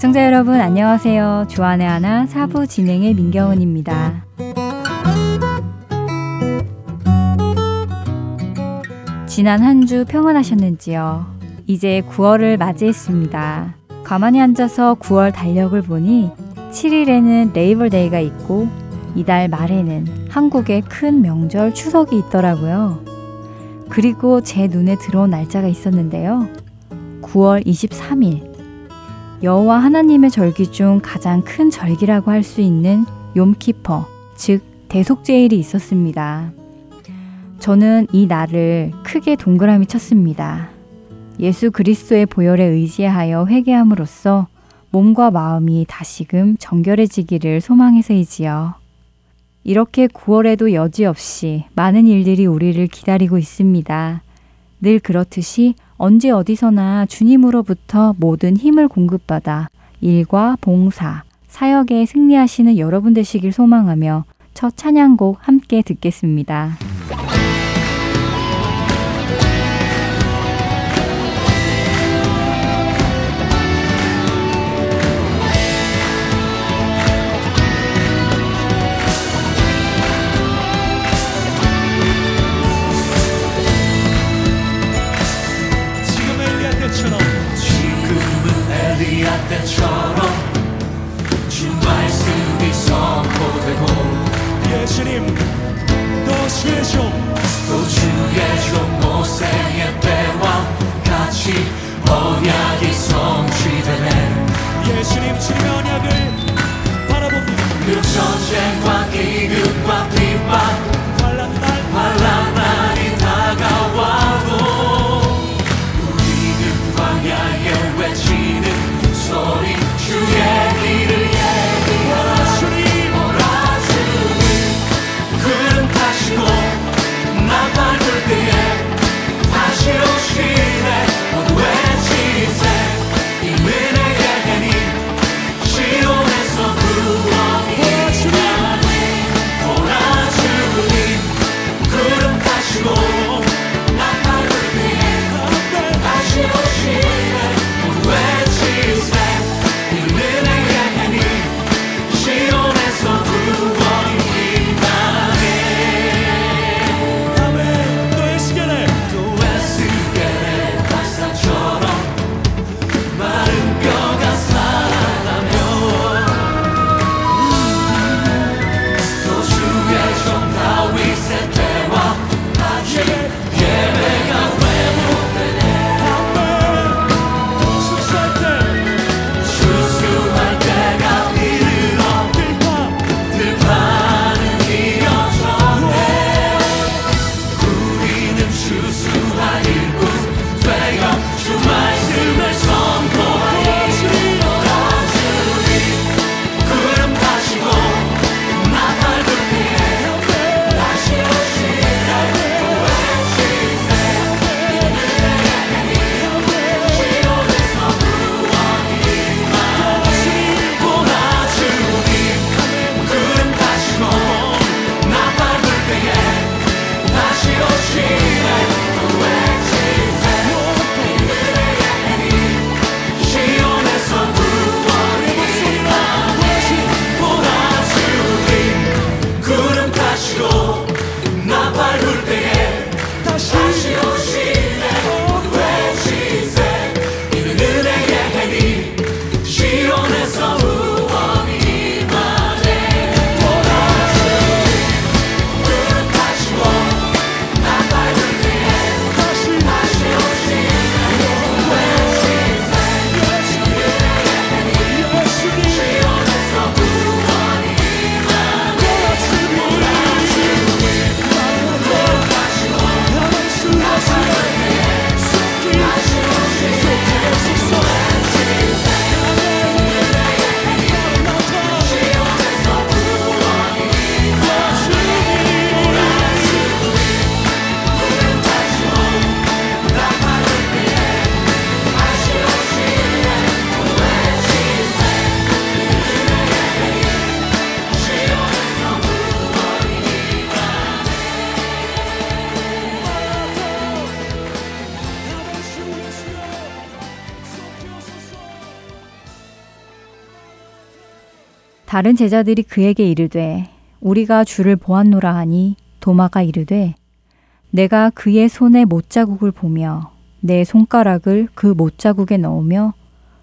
애청자 여러분 안녕하세요. 주안의 하나 사부 진행의 민경은입니다. 지난 한 주 평안하셨는지요? 이제 9월을 맞이했습니다. 가만히 앉아서 9월 달력을 보니 7일에는 레이벌데이가 있고 이달 말에는 한국의 큰 명절 추석이 있더라고요. 그리고 제 눈에 들어온 날짜가 있었는데요. 9월 23일. 여호와 하나님의 절기 중 가장 큰 절기라고 할 수 있는 욤키퍼, 즉 대속제일이 있었습니다. 저는 이 날을 크게 동그라미 쳤습니다. 예수 그리스도의 보혈에 의지하여 회개함으로써 몸과 마음이 다시금 정결해지기를 소망해서이지요. 이렇게 9월에도 여지없이 많은 일들이 우리를 기다리고 있습니다. 늘 그렇듯이 언제 어디서나 주님으로부터 모든 힘을 공급받아 일과 봉사, 사역에 승리하시는 여러분 되시길 소망하며 첫 찬양곡 함께 듣겠습니다. 예수님. 또 주의 종또 주의 종 모세의 때와 같이 언약이 성취되네. 예수님 주님의 언약을 바라봅니다. 그 전쟁과 기근과 핍박 다른 제자들이 그에게 이르되 우리가 주를 보았노라 하니 도마가 이르되 내가 그의 손에 못자국을 보며 내 손가락을 그 못자국에 넣으며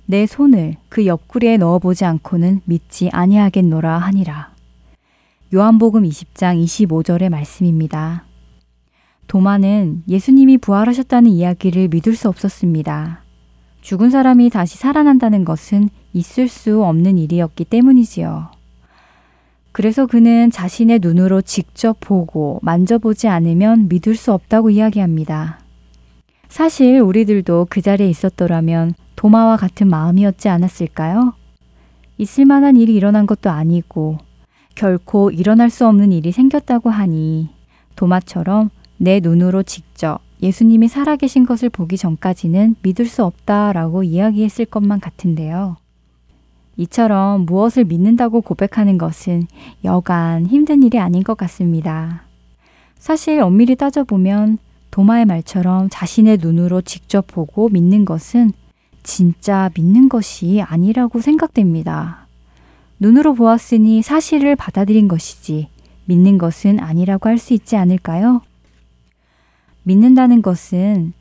내 손을 그 옆구리에 넣어보지 않고는 믿지 아니하겠노라 하니라. 요한복음 20장 25절의 말씀입니다. 도마는 예수님이 부활하셨다는 이야기를 믿을 수 없었습니다. 죽은 사람이 다시 살아난다는 것은 있을 수 없는 일이었기 때문이지요. 그래서 그는 자신의 눈으로 직접 보고 만져보지 않으면 믿을 수 없다고 이야기합니다. 사실 우리들도 그 자리에 있었더라면 도마와 같은 마음이었지 않았을까요? 있을 만한 일이 일어난 것도 아니고 결코 일어날 수 없는 일이 생겼다고 하니 도마처럼 내 눈으로 직접 예수님이 살아계신 것을 보기 전까지는 믿을 수 없다라고 이야기했을 것만 같은데요. 이처럼 무엇을 믿는다고 고백하는 것은 여간 힘든 일이 아닌 것 같습니다. 사실 엄밀히 따져보면 도마의 말처럼 자신의 눈으로 직접 보고 믿는 것은 진짜 믿는 것이 아니라고 생각됩니다. 눈으로 보았으니 사실을 받아들인 것이지 믿는 것은 아니라고 할 수 있지 않을까요? 믿는다는 것은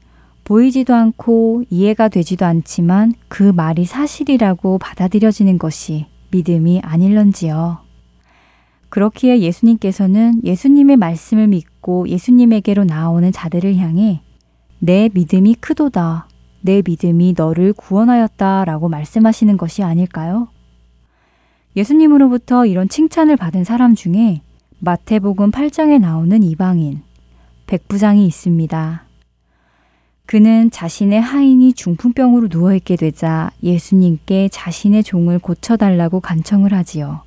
보이지도 않고 이해가 되지도 않지만 그 말이 사실이라고 받아들여지는 것이 믿음이 아닐런지요. 그렇기에 예수님께서는 예수님의 말씀을 믿고 예수님에게로 나오는 자들을 향해 내 믿음이 크도다. 내 믿음이 너를 구원하였다. 라고 말씀하시는 것이 아닐까요? 예수님으로부터 이런 칭찬을 받은 사람 중에 마태복음 8장에 나오는 이방인, 백부장이 있습니다. 그는 자신의 하인이 중풍병으로 누워있게 되자 예수님께 자신의 종을 고쳐달라고 간청을 하지요.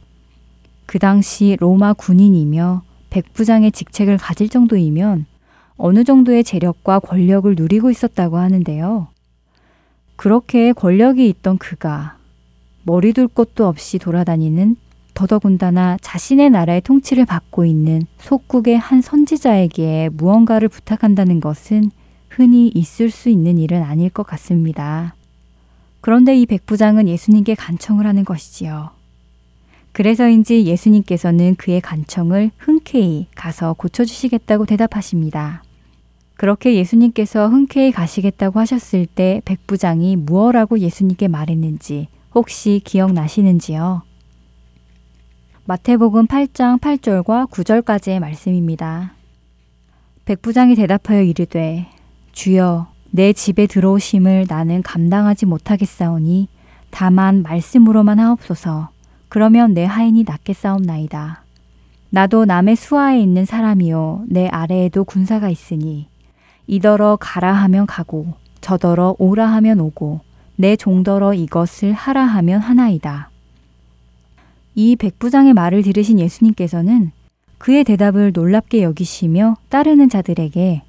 그 당시 로마 군인이며 백부장의 직책을 가질 정도이면 어느 정도의 재력과 권력을 누리고 있었다고 하는데요. 그렇게 권력이 있던 그가 머리 둘 곳도 없이 돌아다니는 더더군다나 자신의 나라의 통치를 받고 있는 속국의 한 선지자에게 무언가를 부탁한다는 것은 흔히 있을 수 있는 일은 아닐 것 같습니다. 그런데 이 백부장은 예수님께 간청을 하는 것이지요. 그래서인지 예수님께서는 그의 간청을 흔쾌히 가서 고쳐주시겠다고 대답하십니다. 그렇게 예수님께서 흔쾌히 가시겠다고 하셨을 때 백부장이 무엇라고 예수님께 말했는지 혹시 기억나시는지요? 마태복음 8장 8절과 9절까지의 말씀입니다. 백부장이 대답하여 이르되 주여 내 집에 들어오심을 나는 감당하지 못하겠사오니 다만 말씀으로만 하옵소서 그러면 내 하인이 낫게 싸움나이다. 나도 남의 수하에 있는 사람이요 내 아래에도 군사가 있으니 이더러 가라 하면 가고 저더러 오라 하면 오고 내 종더러 이것을 하라 하면 하나이다. 이 백부장의 말을 들으신 예수님께서는 그의 대답을 놀랍게 여기시며 따르는 자들에게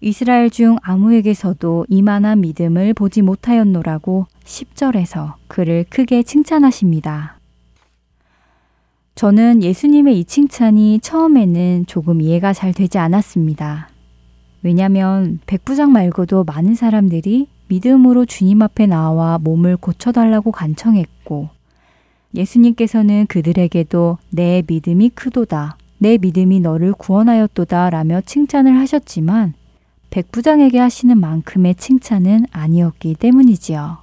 이스라엘 중 아무에게서도 이만한 믿음을 보지 못하였노라고 10절에서 그를 크게 칭찬하십니다. 저는 예수님의 이 칭찬이 처음에는 조금 이해가 잘 되지 않았습니다. 왜냐하면 백부장 말고도 많은 사람들이 믿음으로 주님 앞에 나와 몸을 고쳐달라고 간청했고, 예수님께서는 그들에게도 내 믿음이 크도다, 내 믿음이 너를 구원하였도다 라며 칭찬을 하셨지만, 백부장에게 하시는 만큼의 칭찬은 아니었기 때문이지요.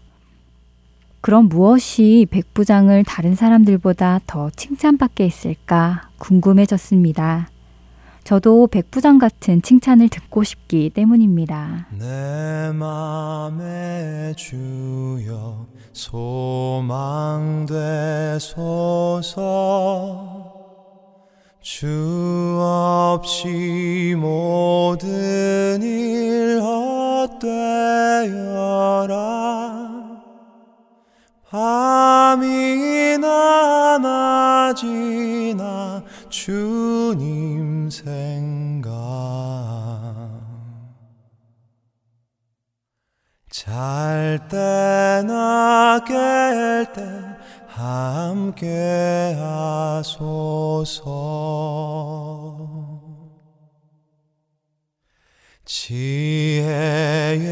그럼 무엇이 백부장을 다른 사람들보다 더 칭찬받게 했을까 궁금해졌습니다. 저도 백부장 같은 칭찬을 듣고 싶기 때문입니다. 내 맘에 주여 소망 되소서 주 없이 모든 일 헛되어라. 밤이나 낮이나 주님 생각. 잘 때나 깰때 함께 하소서. 지혜의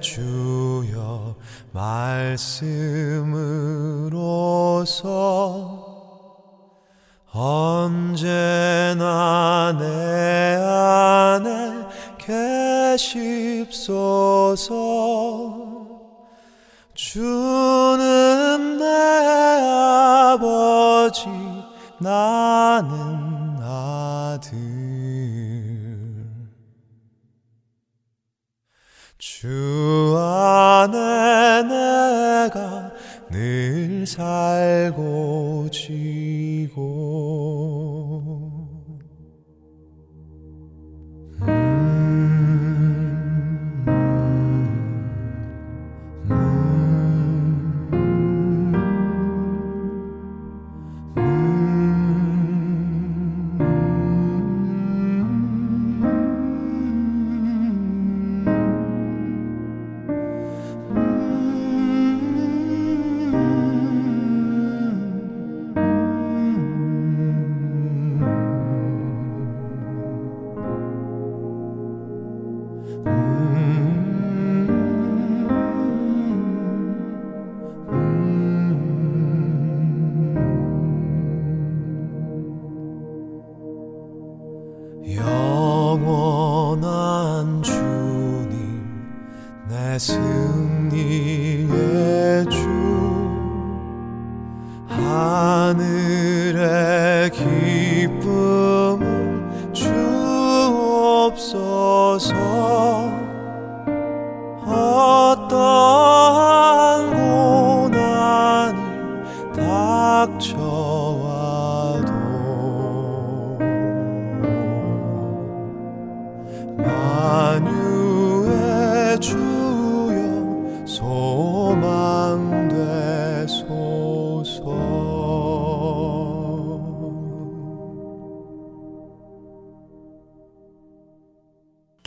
주여 말씀으로서 언제나 내 안에 계십소서 주는 내 아버지 나는 아들. 주 안에 내가 늘 살고 지고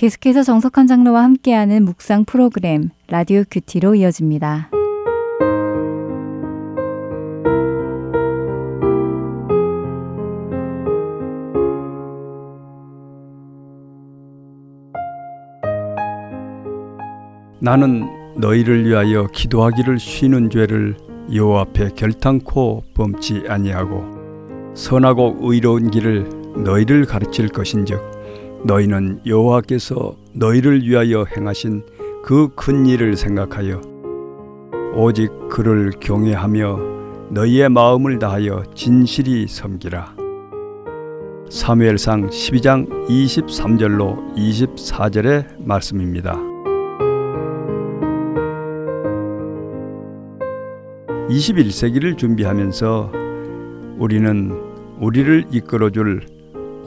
계속해서 정석한 장로와 함께하는 묵상 프로그램 라디오 큐티로 이어집니다. 나는 너희를 위하여 기도하기를 쉬는 죄를 여호와 앞에 결탄코 범치 아니하고 선하고 의로운 길을 너희를 가르칠 것인즉 너희는 여호와께서 너희를 위하여 행하신 그 큰 일을 생각하여 오직 그를 경외하며 너희의 마음을 다하여 진실이 섬기라. 사무엘상 12장 23절로 24절의 말씀입니다. 21세기를 준비하면서 우리는 우리를 이끌어줄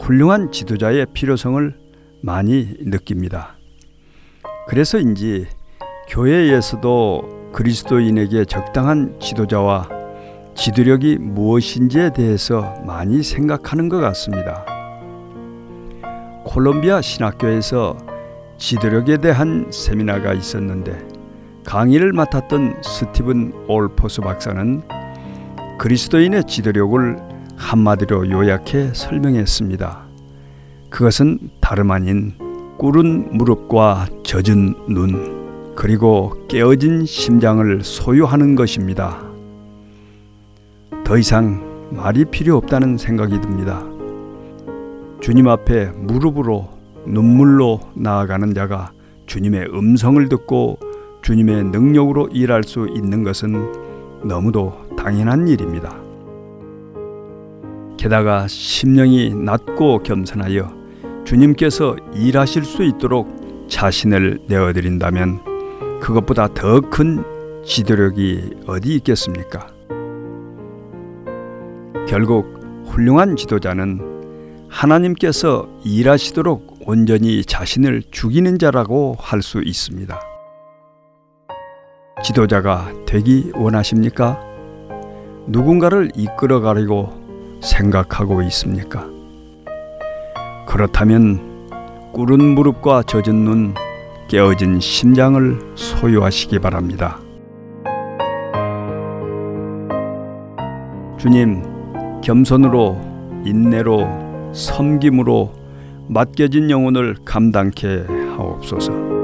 훌륭한 지도자의 필요성을 많이 느낍니다. 그래서인지 교회에서도 그리스도인에게 적당한 지도자와 지도력이 무엇인지에 대해서 많이 생각하는 것 같습니다. 콜롬비아 신학교에서 지도력에 대한 세미나가 있었는데 강의를 맡았던 스티븐 올포스 박사는 그리스도인의 지도력을 한마디로 요약해 설명했습니다. 그것은 다름 아닌 꿇은 무릎과 젖은 눈, 그리고 깨어진 심장을 소유하는 것입니다. 더 이상 말이 필요 없다는 생각이 듭니다. 주님 앞에 무릎으로 눈물로 나아가는 자가 주님의 음성을 듣고 주님의 능력으로 일할 수 있는 것은 너무도 당연한 일입니다. 게다가 심령이 낮고 겸손하여 주님께서 일하실 수 있도록 자신을 내어드린다면 그것보다 더 큰 지도력이 어디 있겠습니까? 결국 훌륭한 지도자는 하나님께서 일하시도록 온전히 자신을 죽이는 자라고 할 수 있습니다. 지도자가 되기 원하십니까? 누군가를 이끌어 가려고 생각하고 있습니까? 그렇다면 꿇은 무릎과 젖은 눈, 깨어진 심장을 소유하시기 바랍니다. 주님, 겸손으로, 인내로, 섬김으로 맡겨진 영혼을 감당케 하옵소서.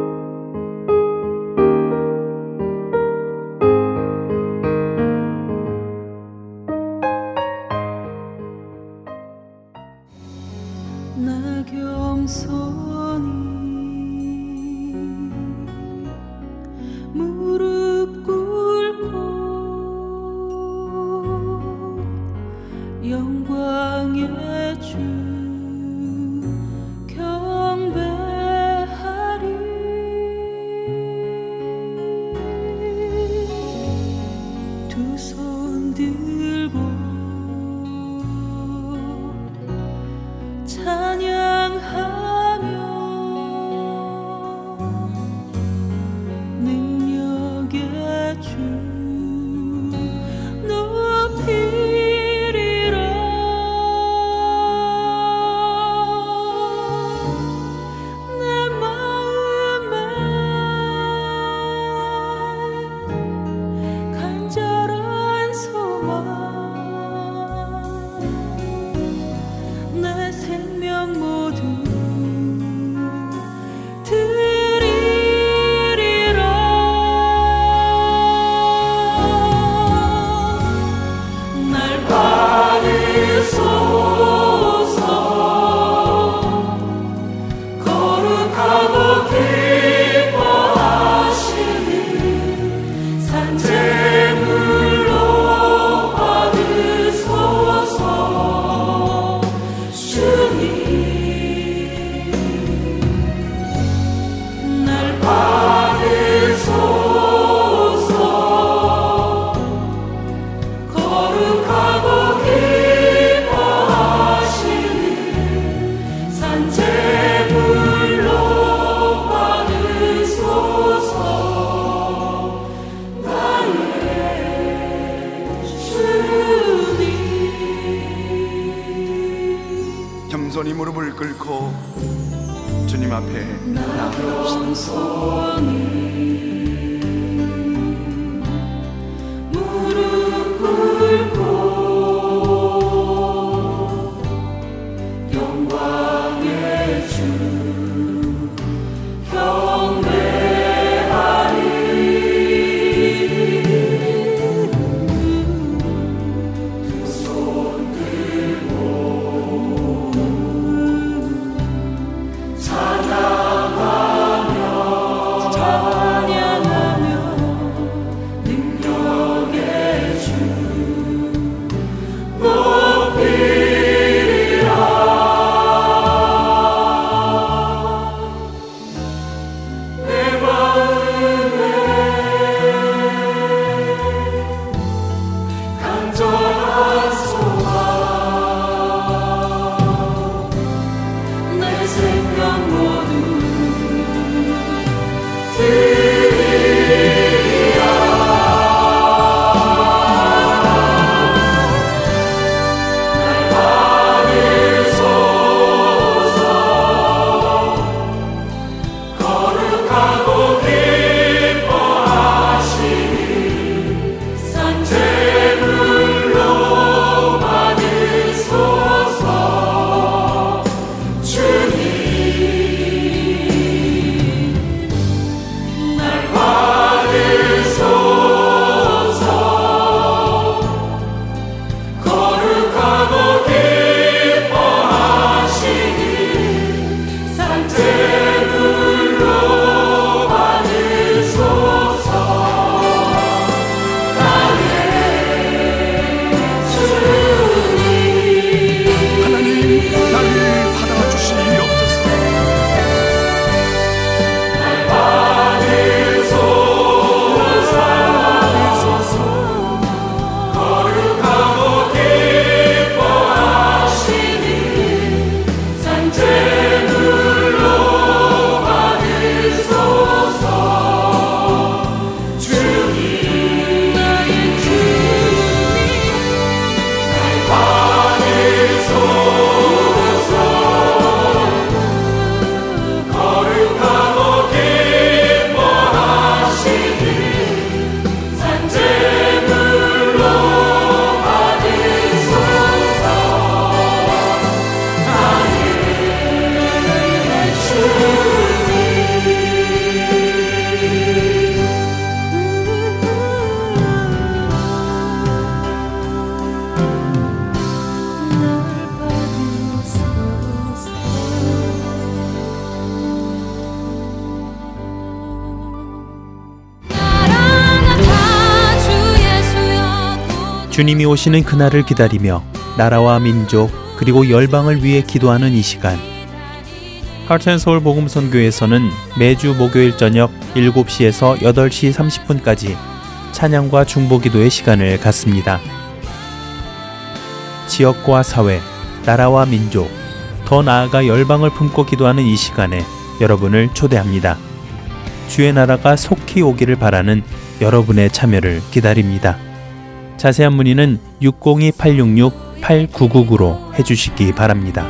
주님이 오시는 그날을 기다리며 나라와 민족 그리고 열방을 위해 기도하는 이 시간. 하트앤서울 복음선교에서는 매주 목요일 저녁 7시에서 8시 30분까지 찬양과 중보기도의 시간을 갖습니다. 지역과 사회, 나라와 민족, 더 나아가 열방을 품고 기도하는 이 시간에 여러분을 초대합니다. 주의 나라가 속히 오기를 바라는 여러분의 참여를 기다립니다. 자세한 문의는 602-866-8999로 해주시기 바랍니다.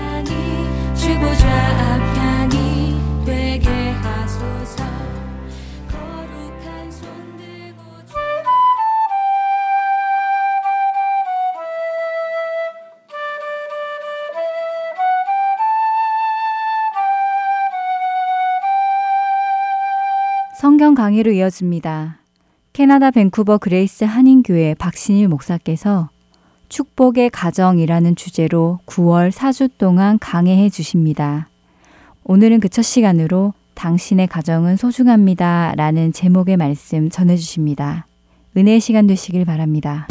성경 강의로 이어집니다. 캐나다 밴쿠버 그레이스 한인교회 박신일 목사께서 축복의 가정이라는 주제로 9월 4주 동안 강해해 주십니다. 오늘은 그 첫 시간으로 당신의 가정은 소중합니다. 라는 제목의 말씀 전해 주십니다. 은혜의 시간 되시길 바랍니다.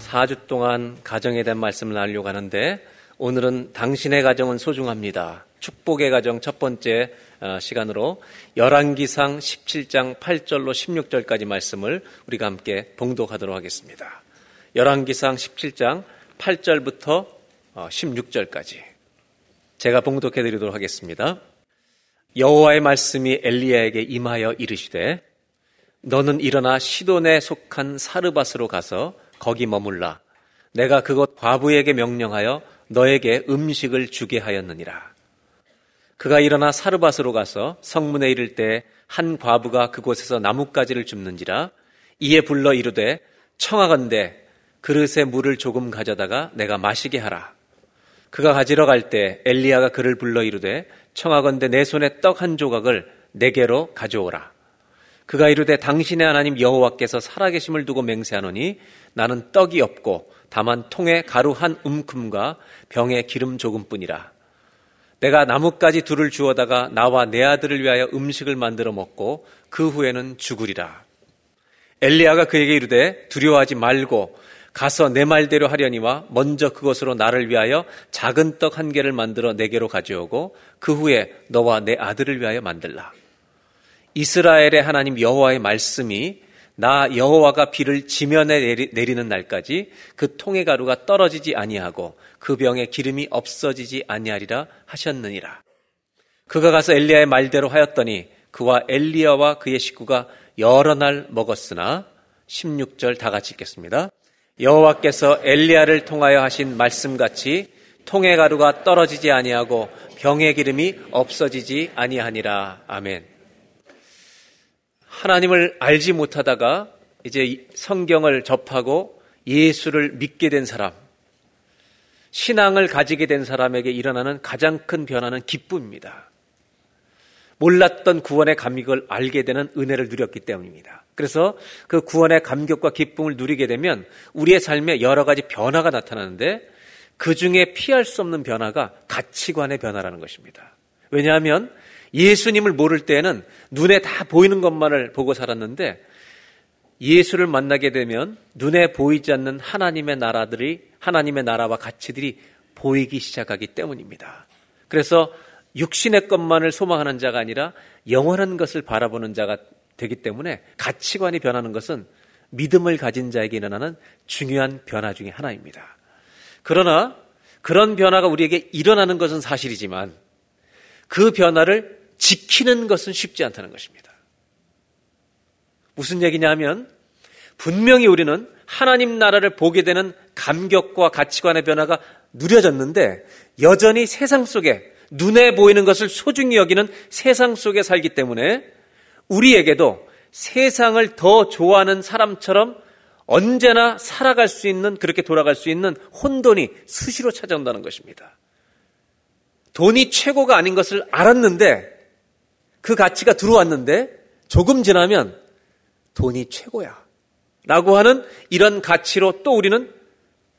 4주 동안 가정에 대한 말씀을 나누려고 하는데 오늘은 당신의 가정은 소중합니다. 축복의 가정 첫 번째 어, 시간으로 열왕기상 17장 8절로 16절까지 말씀을 우리가 함께 봉독하도록 하겠습니다. 열왕기상 17장 8절부터 16절까지 제가 봉독해 드리도록 하겠습니다. 여호와의 말씀이 엘리야에게 임하여 이르시되 너는 일어나 시돈에 속한 사르밧으로 가서 거기 머물라 내가 그곳 과부에게 명령하여 너에게 음식을 주게 하였느니라 그가 일어나 사르밧으로 가서 성문에 이를 때 한 과부가 그곳에서 나뭇가지를 줍는지라 이에 불러 이르되 청하건대 그릇에 물을 조금 가져다가 내가 마시게 하라. 그가 가지러 갈 때 엘리야가 그를 불러 이르되 청하건대 내 손에 떡 한 조각을 내게로 가져오라. 그가 이르되 당신의 하나님 여호와께서 살아계심을 두고 맹세하노니 나는 떡이 없고 다만 통에 가루 한 움큼과 병에 기름 조금뿐이라. 내가 나뭇가지 둘을 주어다가 나와 내 아들을 위하여 음식을 만들어 먹고 그 후에는 죽으리라. 엘리야가 그에게 이르되 두려워하지 말고 가서 내 말대로 하려니와 먼저 그것으로 나를 위하여 작은 떡 한 개를 만들어 내게로 가져오고 그 후에 너와 내 아들을 위하여 만들라. 이스라엘의 하나님 여호와의 말씀이 나 여호와가 비를 지면에 내리, 는 날까지 그 통의 가루가 떨어지지 아니하고 그 병에 기름이 없어지지 아니하리라 하셨느니라. 그가 가서 엘리야의 말대로 하였더니 그와 엘리야와 그의 식구가 여러 날 먹었으나 16절 다 같이 읽겠습니다. 여호와께서 엘리야를 통하여 하신 말씀같이 통의 가루가 떨어지지 아니하고 병의 기름이 없어지지 아니하니라. 아멘. 하나님을 알지 못하다가 이제 성경을 접하고 예수를 믿게 된 사람, 신앙을 가지게 된 사람에게 일어나는 가장 큰 변화는 기쁨입니다. 몰랐던 구원의 감격을 알게 되는 은혜를 누렸기 때문입니다. 그래서 그 구원의 감격과 기쁨을 누리게 되면 우리의 삶에 여러 가지 변화가 나타나는데 그 중에 피할 수 없는 변화가 가치관의 변화라는 것입니다. 왜냐하면 예수님을 모를 때에는 눈에 다 보이는 것만을 보고 살았는데 예수를 만나게 되면 눈에 보이지 않는 하나님의 나라들이 하나님의 나라와 가치들이 보이기 시작하기 때문입니다. 그래서 육신의 것만을 소망하는 자가 아니라 영원한 것을 바라보는 자가 되기 때문에 가치관이 변하는 것은 믿음을 가진 자에게 일어나는 중요한 변화 중의 하나입니다. 그러나 그런 변화가 우리에게 일어나는 것은 사실이지만 그 변화를 지키는 것은 쉽지 않다는 것입니다. 무슨 얘기냐 하면 분명히 우리는 하나님 나라를 보게 되는 감격과 가치관의 변화가 누려졌는데 여전히 세상 속에 눈에 보이는 것을 소중히 여기는 세상 속에 살기 때문에 우리에게도 세상을 더 좋아하는 사람처럼 언제나 살아갈 수 있는 그렇게 돌아갈 수 있는 혼돈이 수시로 찾아온다는 것입니다. 돈이 최고가 아닌 것을 알았는데 그 가치가 들어왔는데 조금 지나면 돈이 최고야. 라고 하는 이런 가치로 또 우리는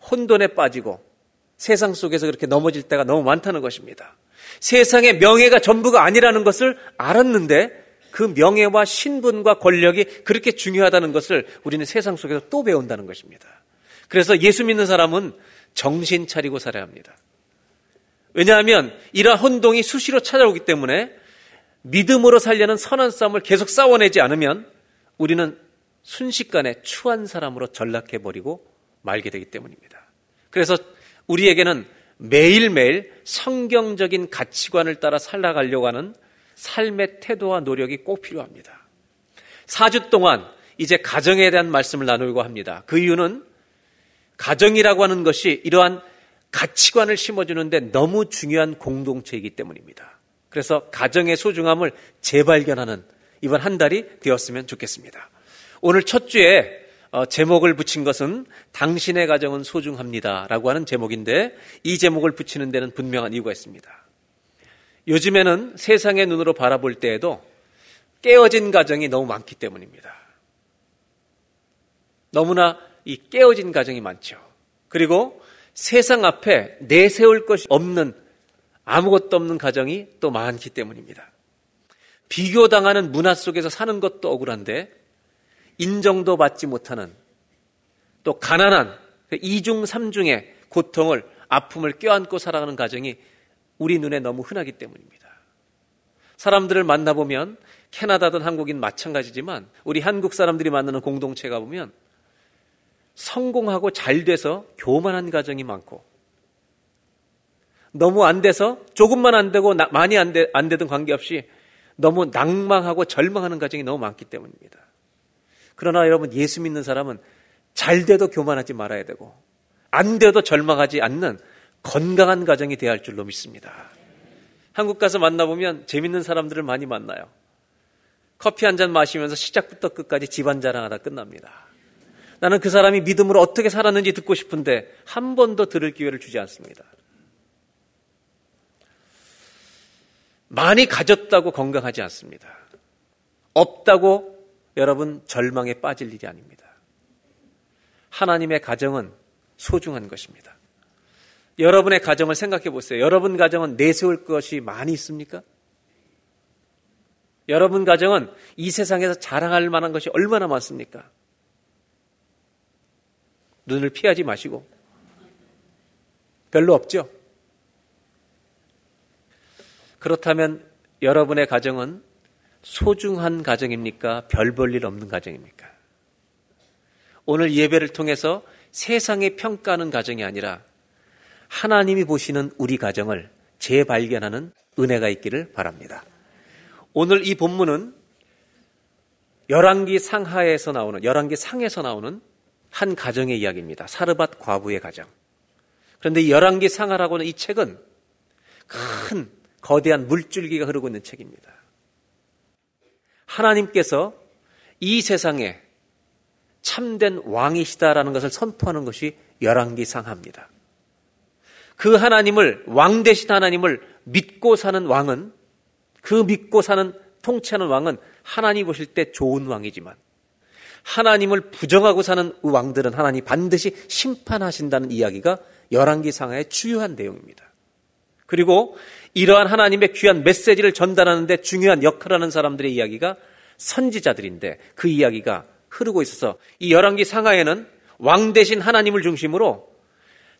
혼돈에 빠지고 세상 속에서 그렇게 넘어질 때가 너무 많다는 것입니다. 세상의 명예가 전부가 아니라는 것을 알았는데 그 명예와 신분과 권력이 그렇게 중요하다는 것을 우리는 세상 속에서 또 배운다는 것입니다. 그래서 예수 믿는 사람은 정신 차리고 살아야 합니다. 왜냐하면 이러한 혼동이 수시로 찾아오기 때문에 믿음으로 살려는 선한 싸움을 계속 싸워내지 않으면 우리는 순식간에 추한 사람으로 전락해버리고 말게 되기 때문입니다. 그래서 우리에게는 매일매일 성경적인 가치관을 따라 살아가려고 하는 삶의 태도와 노력이 꼭 필요합니다. 4주 동안 이제 가정에 대한 말씀을 나누려고 합니다. 그 이유는 가정이라고 하는 것이 이러한 가치관을 심어주는데 너무 중요한 공동체이기 때문입니다. 그래서 가정의 소중함을 재발견하는 이번 한 달이 되었으면 좋겠습니다. 오늘 첫 주에 어, 제목을 붙인 것은 당신의 가정은 소중합니다. 라고 하는 제목인데 이 제목을 붙이는 데는 분명한 이유가 있습니다. 요즘에는 세상의 눈으로 바라볼 때에도 깨어진 가정이 너무 많기 때문입니다. 너무나 이 깨어진 가정이 많죠. 그리고 세상 앞에 내세울 것이 없는 아무것도 없는 가정이 또 많기 때문입니다. 비교당하는 문화 속에서 사는 것도 억울한데 인정도 받지 못하는 또 가난한 그 이중 삼중의 고통을 아픔을 껴안고 살아가는 가정이 우리 눈에 너무 흔하기 때문입니다. 사람들을 만나보면 캐나다든 한국인 마찬가지지만 우리 한국 사람들이 만나는 공동체가 보면 성공하고 잘 돼서 교만한 가정이 많고 너무 안 돼서 조금만 안 되고 나, 많이 안, 되, 안 되든 관계없이 너무 낭망하고 절망하는 가정이 너무 많기 때문입니다. 그러나 여러분 예수 믿는 사람은 잘 돼도 교만하지 말아야 되고 안 돼도 절망하지 않는 건강한 가정이 되어야 할 줄로 믿습니다. 한국 가서 만나보면 재밌는 사람들을 많이 만나요. 커피 한 잔 마시면서 시작부터 끝까지 집안 자랑하다 끝납니다. 나는 그 사람이 믿음으로 어떻게 살았는지 듣고 싶은데 한 번도 들을 기회를 주지 않습니다. 많이 가졌다고 건강하지 않습니다. 없다고 여러분 절망에 빠질 일이 아닙니다. 하나님의 가정은 소중한 것입니다. 여러분의 가정을 생각해 보세요. 여러분 가정은 내세울 것이 많이 있습니까? 여러분 가정은 이 세상에서 자랑할 만한 것이 얼마나 많습니까? 눈을 피하지 마시고. 별로 없죠? 그렇다면 여러분의 가정은 소중한 가정입니까? 별 볼 일 없는 가정입니까? 오늘 예배를 통해서 세상의 평가하는 가정이 아니라 하나님이 보시는 우리 가정을 재발견하는 은혜가 있기를 바랍니다. 오늘 이 본문은 열왕기 상하에서 나오는 열왕기 상에서 나오는 한 가정의 이야기입니다. 사르밧 과부의 가정. 그런데 이 열왕기 상하라고는 이 책은 큰 거대한 물줄기가 흐르고 있는 책입니다. 하나님께서 이 세상에 참된 왕이시다라는 것을 선포하는 것이 열왕기 상하입니다. 그 하나님을 왕 대신 하나님을 믿고 사는 왕은 그 믿고 사는 통치하는 왕은 하나님 보실 때 좋은 왕이지만 하나님을 부정하고 사는 왕들은 하나님 반드시 심판하신다는 이야기가 열왕기 상하의 주요한 내용입니다. 그리고 이러한 하나님의 귀한 메시지를 전달하는데 중요한 역할을 하는 사람들의 이야기가 선지자들인데 그 이야기가 흐르고 있어서 이 열왕기 상하에는 왕 대신 하나님을 중심으로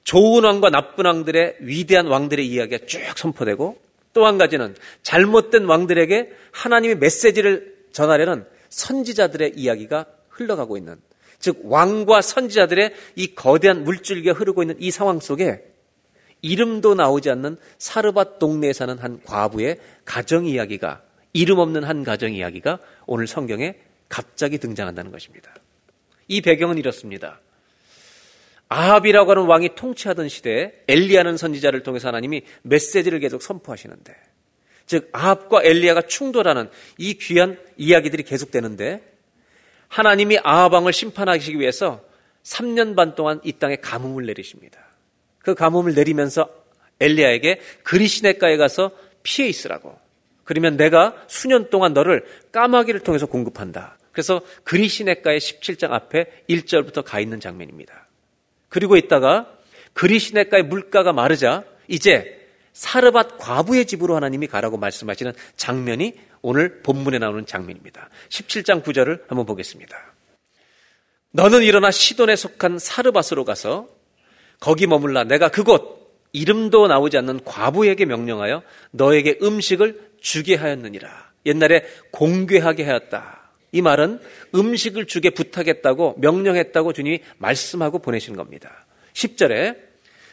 좋은 왕과 나쁜 왕들의 위대한 왕들의 이야기가 쭉 선포되고 또 한 가지는 잘못된 왕들에게 하나님의 메시지를 전하려는 선지자들의 이야기가 흘러가고 있는 즉 왕과 선지자들의 이 거대한 물줄기가 흐르고 있는 이 상황 속에 이름도 나오지 않는 사르밧 동네에 사는 한 과부의 가정 이야기가 이름 없는 한 가정 이야기가 오늘 성경에 갑자기 등장한다는 것입니다. 이 배경은 이렇습니다. 아합이라고 하는 왕이 통치하던 시대에 엘리야는 선지자를 통해서 하나님이 메시지를 계속 선포하시는데 즉 아합과 엘리야가 충돌하는 이 귀한 이야기들이 계속되는데 하나님이 아합 왕을 심판하시기 위해서 3년 반 동안 이 땅에 가뭄을 내리십니다. 그 가뭄을 내리면서 엘리야에게 그리시네가에 가서 피해 있으라고. 그러면 내가 수년 동안 너를 까마귀를 통해서 공급한다. 그래서 그리시네가의 17장 앞에 1절부터 가 있는 장면입니다. 그리고 있다가 그리시네가의 물가가 마르자 이제 사르밧 과부의 집으로 하나님이 가라고 말씀하시는 장면이 오늘 본문에 나오는 장면입니다. 17장 9절을 한번 보겠습니다. 너는 일어나 시돈에 속한 사르밧으로 가서 거기 머물라 내가 그곳 이름도 나오지 않는 과부에게 명령하여 너에게 음식을 주게 하였느니라. 옛날에 공개하게 하였다. 이 말은 음식을 주게 부탁했다고 명령했다고 주님이 말씀하고 보내신 겁니다. 10절에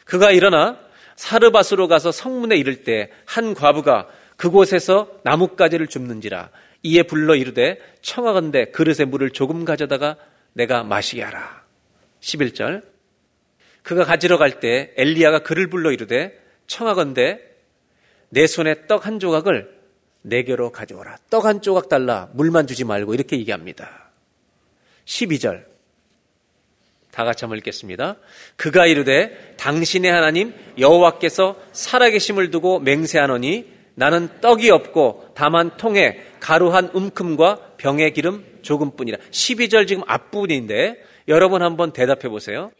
그가 일어나 사르밧으로 가서 성문에 이를 때 한 과부가 그곳에서 나뭇가지를 줍는지라 이에 불러 이르되 청하건대 그릇에 물을 조금 가져다가 내가 마시게 하라. 11절 그가 가지러 갈 때 엘리야가 그를 불러 이르되 청하건대 내 손에 떡 한 조각을 내게로 가져오라. 떡 한 조각 달라. 물만 주지 말고 이렇게 얘기합니다. 12절 다 같이 한번 읽겠습니다. 그가 이르되 당신의 하나님 여호와께서 살아계심을 두고 맹세하노니 나는 떡이 없고 다만 통에 가루 한 움큼과 병의 기름 조금뿐이라. 12절 지금 앞부분인데 여러분 한번 대답해 보세요.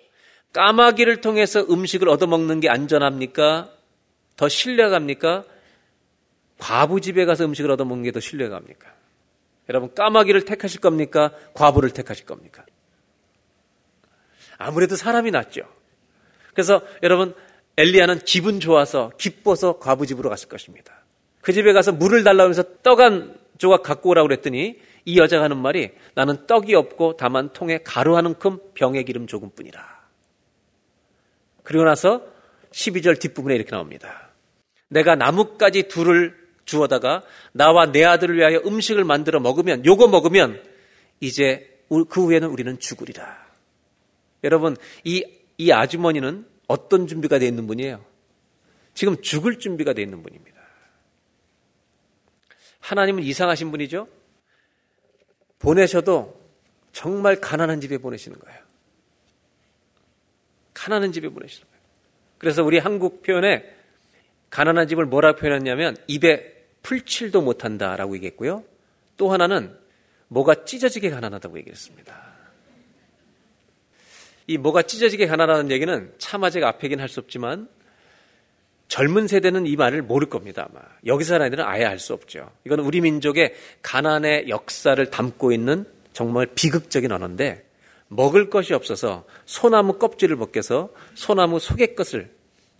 까마귀를 통해서 음식을 얻어먹는 게 안전합니까? 더 신뢰갑니까? 과부 집에 가서 음식을 얻어먹는 게 더 신뢰갑니까? 여러분 까마귀를 택하실 겁니까? 과부를 택하실 겁니까? 아무래도 사람이 낫죠. 그래서 여러분 엘리야는 기분 좋아서 기뻐서 과부 집으로 갔을 것입니다. 그 집에 가서 물을 달라고 해서 떡 한 조각 갖고 오라고 그랬더니 이 여자가 하는 말이 나는 떡이 없고 다만 통에 가루 한 움큼 병의 기름 조금뿐이라. 그리고 나서 12절 뒷부분에 이렇게 나옵니다. 내가 나뭇가지 둘을 주어다가 나와 내 아들을 위하여 음식을 만들어 먹으면 요거 먹으면 이제 그 후에는 우리는 죽으리라. 여러분 이, 이 아주머니는 어떤 준비가 되어 있는 분이에요? 지금 죽을 준비가 되어 있는 분입니다. 하나님은 이상하신 분이죠? 보내셔도 정말 가난한 집에 보내시는 거예요. 가난한 집에 보내시는 거예요. 그래서 우리 한국 표현에 가난한 집을 뭐라고 표현했냐면 입에 풀칠도 못한다라고 얘기했고요. 또 하나는 뭐가 찢어지게 가난하다고 얘기했습니다. 이 뭐가 찢어지게 가난하다는 얘기는 차마 제가 앞에 얘기는 할수 없지만 젊은 세대는 이 말을 모를 겁니다, 아마. 여기 사는 아이들은 아예 알 수 없죠. 이건 우리 민족의 가난의 역사를 담고 있는 정말 비극적인 언어인데 먹을 것이 없어서 소나무 껍질을 벗겨서 소나무 속의 것을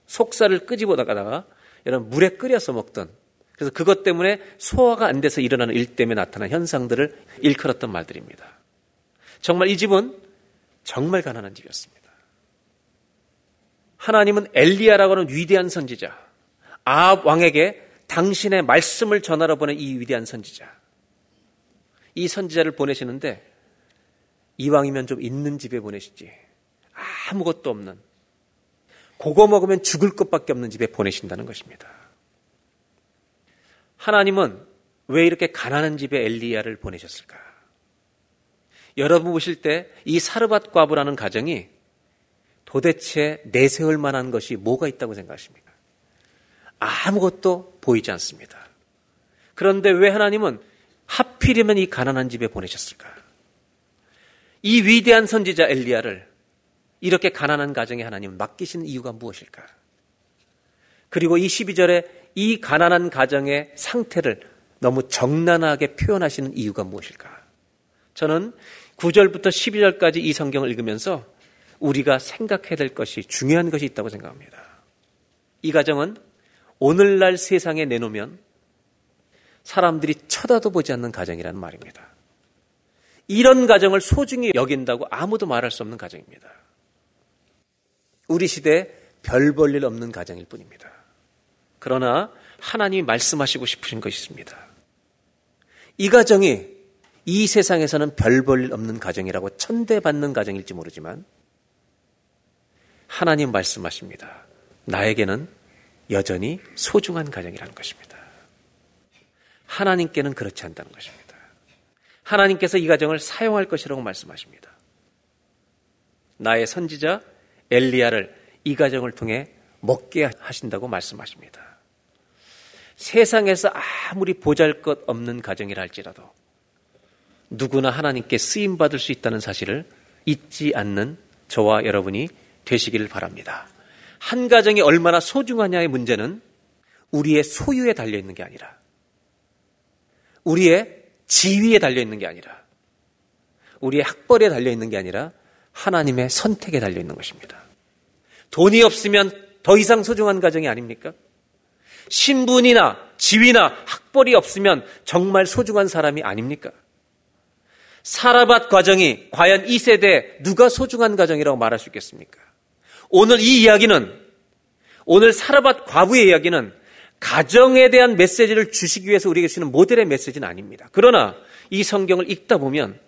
속살을 끄집어다가 이런 물에 끓여서 먹던 그래서 그것 때문에 소화가 안 돼서 일어나는 일 때문에 나타난 현상들을 일컬었던 말들입니다. 정말 이 집은 정말 가난한 집이었습니다. 하나님은 엘리야라고 하는 위대한 선지자, 아합 왕에게 당신의 말씀을 전하러 보낸 이 위대한 선지자, 이 선지자를 보내시는데 이왕이면 좀 있는 집에 보내시지. 아무것도 없는. 그거 먹으면 죽을 것밖에 없는 집에 보내신다는 것입니다. 하나님은 왜 이렇게 가난한 집에 엘리야를 보내셨을까? 여러분 보실 때 이 사르밧 과부라는 가정이 도대체 내세울 만한 것이 뭐가 있다고 생각하십니까? 아무것도 보이지 않습니다. 그런데 왜 하나님은 하필이면 이 가난한 집에 보내셨을까? 이 위대한 선지자 엘리야를 이렇게 가난한 가정에 하나님 맡기신 이유가 무엇일까? 그리고 이 12절에 이 가난한 가정의 상태를 너무 정난하게 표현하시는 이유가 무엇일까? 저는 9절부터 12절까지 이 성경을 읽으면서 우리가 생각해야 될 것이 중요한 것이 있다고 생각합니다. 이 가정은 오늘날 세상에 내놓으면 사람들이 쳐다도 보지 않는 가정이라는 말입니다. 이런 가정을 소중히 여긴다고 아무도 말할 수 없는 가정입니다. 우리 시대에 별 볼 일 없는 가정일 뿐입니다. 그러나 하나님이 말씀하시고 싶으신 것이 있습니다. 이 가정이 이 세상에서는 별 볼 일 없는 가정이라고 천대받는 가정일지 모르지만 하나님 말씀하십니다. 나에게는 여전히 소중한 가정이라는 것입니다. 하나님께는 그렇지 않다는 것입니다. 하나님께서 이 가정을 사용할 것이라고 말씀하십니다. 나의 선지자 엘리야를 이 가정을 통해 먹게 하신다고 말씀하십니다. 세상에서 아무리 보잘 것 없는 가정이라 할지라도 누구나 하나님께 쓰임 받을 수 있다는 사실을 잊지 않는 저와 여러분이 되시기를 바랍니다. 한 가정이 얼마나 소중하냐의 문제는 우리의 소유에 달려 있는 게 아니라 우리의 지위에 달려 있는 게 아니라 우리의 학벌에 달려 있는 게 아니라 하나님의 선택에 달려 있는 것입니다. 돈이 없으면 더 이상 소중한 가정이 아닙니까? 신분이나 지위나 학벌이 없으면 정말 소중한 사람이 아닙니까? 사라밭 과정이 과연 이 세대에 누가 소중한 가정이라고 말할 수 있겠습니까? 오늘 이 이야기는 오늘 사라밭 과부의 이야기는 가정에 대한 메시지를 주시기 위해서 우리에게 주시는 모델의 메시지는 아닙니다. 그러나 이 성경을 읽다 보면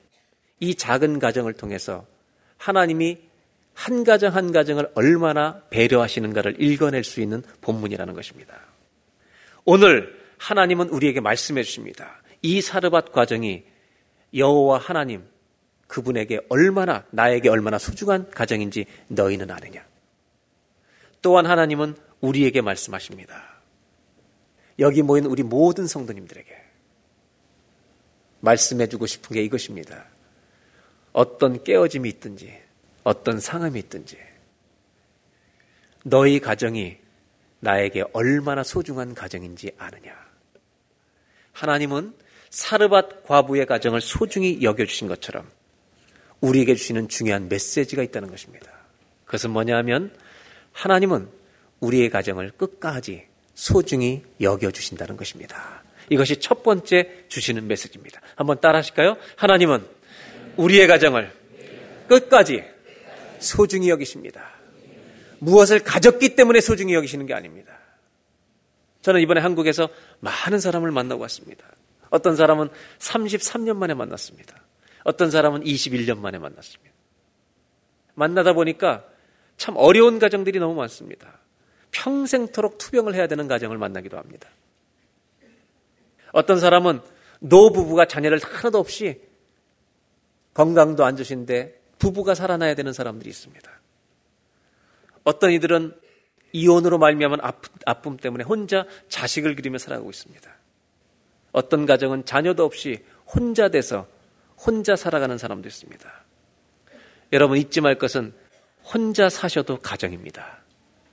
이 작은 가정을 통해서 하나님이 한 가정 한 가정을 얼마나 배려하시는가를 읽어낼 수 있는 본문이라는 것입니다. 오늘 하나님은 우리에게 말씀해 주십니다. 이 사르밧 과정이 여호와 하나님 그분에게 얼마나 나에게 얼마나 소중한 가정인지 너희는 아느냐. 또한 하나님은 우리에게 말씀하십니다. 여기 모인 우리 모든 성도님들에게 말씀해 주고 싶은 게 이것입니다. 어떤 깨어짐이 있든지 어떤 상함이 있든지 너희 가정이 나에게 얼마나 소중한 가정인지 아느냐. 하나님은 사르밧 과부의 가정을 소중히 여겨주신 것처럼 우리에게 주시는 중요한 메시지가 있다는 것입니다. 그것은 뭐냐 하면 하나님은 우리의 가정을 끝까지 소중히 여겨주신다는 것입니다. 이것이 첫 번째 주시는 메시지입니다. 한번 따라 하실까요? 하나님은 우리의 가정을 끝까지 소중히 여기십니다. 무엇을 가졌기 때문에 소중히 여기시는 게 아닙니다. 저는 이번에 한국에서 많은 사람을 만나고 왔습니다. 어떤 사람은 33년 만에 만났습니다. 어떤 사람은 21년 만에 만났습니다. 만나다 보니까 참 어려운 가정들이 너무 많습니다. 평생토록 투병을 해야 되는 가정을 만나기도 합니다. 어떤 사람은 노부부가 자녀를 하나도 없이 건강도 안 좋으신데 부부가 살아나야 되는 사람들이 있습니다. 어떤 이들은 이혼으로 말미암은 아픔, 때문에 혼자 자식을 기르며 살아가고 있습니다. 어떤 가정은 자녀도 없이 혼자 돼서 혼자 살아가는 사람도 있습니다. 여러분 잊지 말 것은 혼자 사셔도 가정입니다.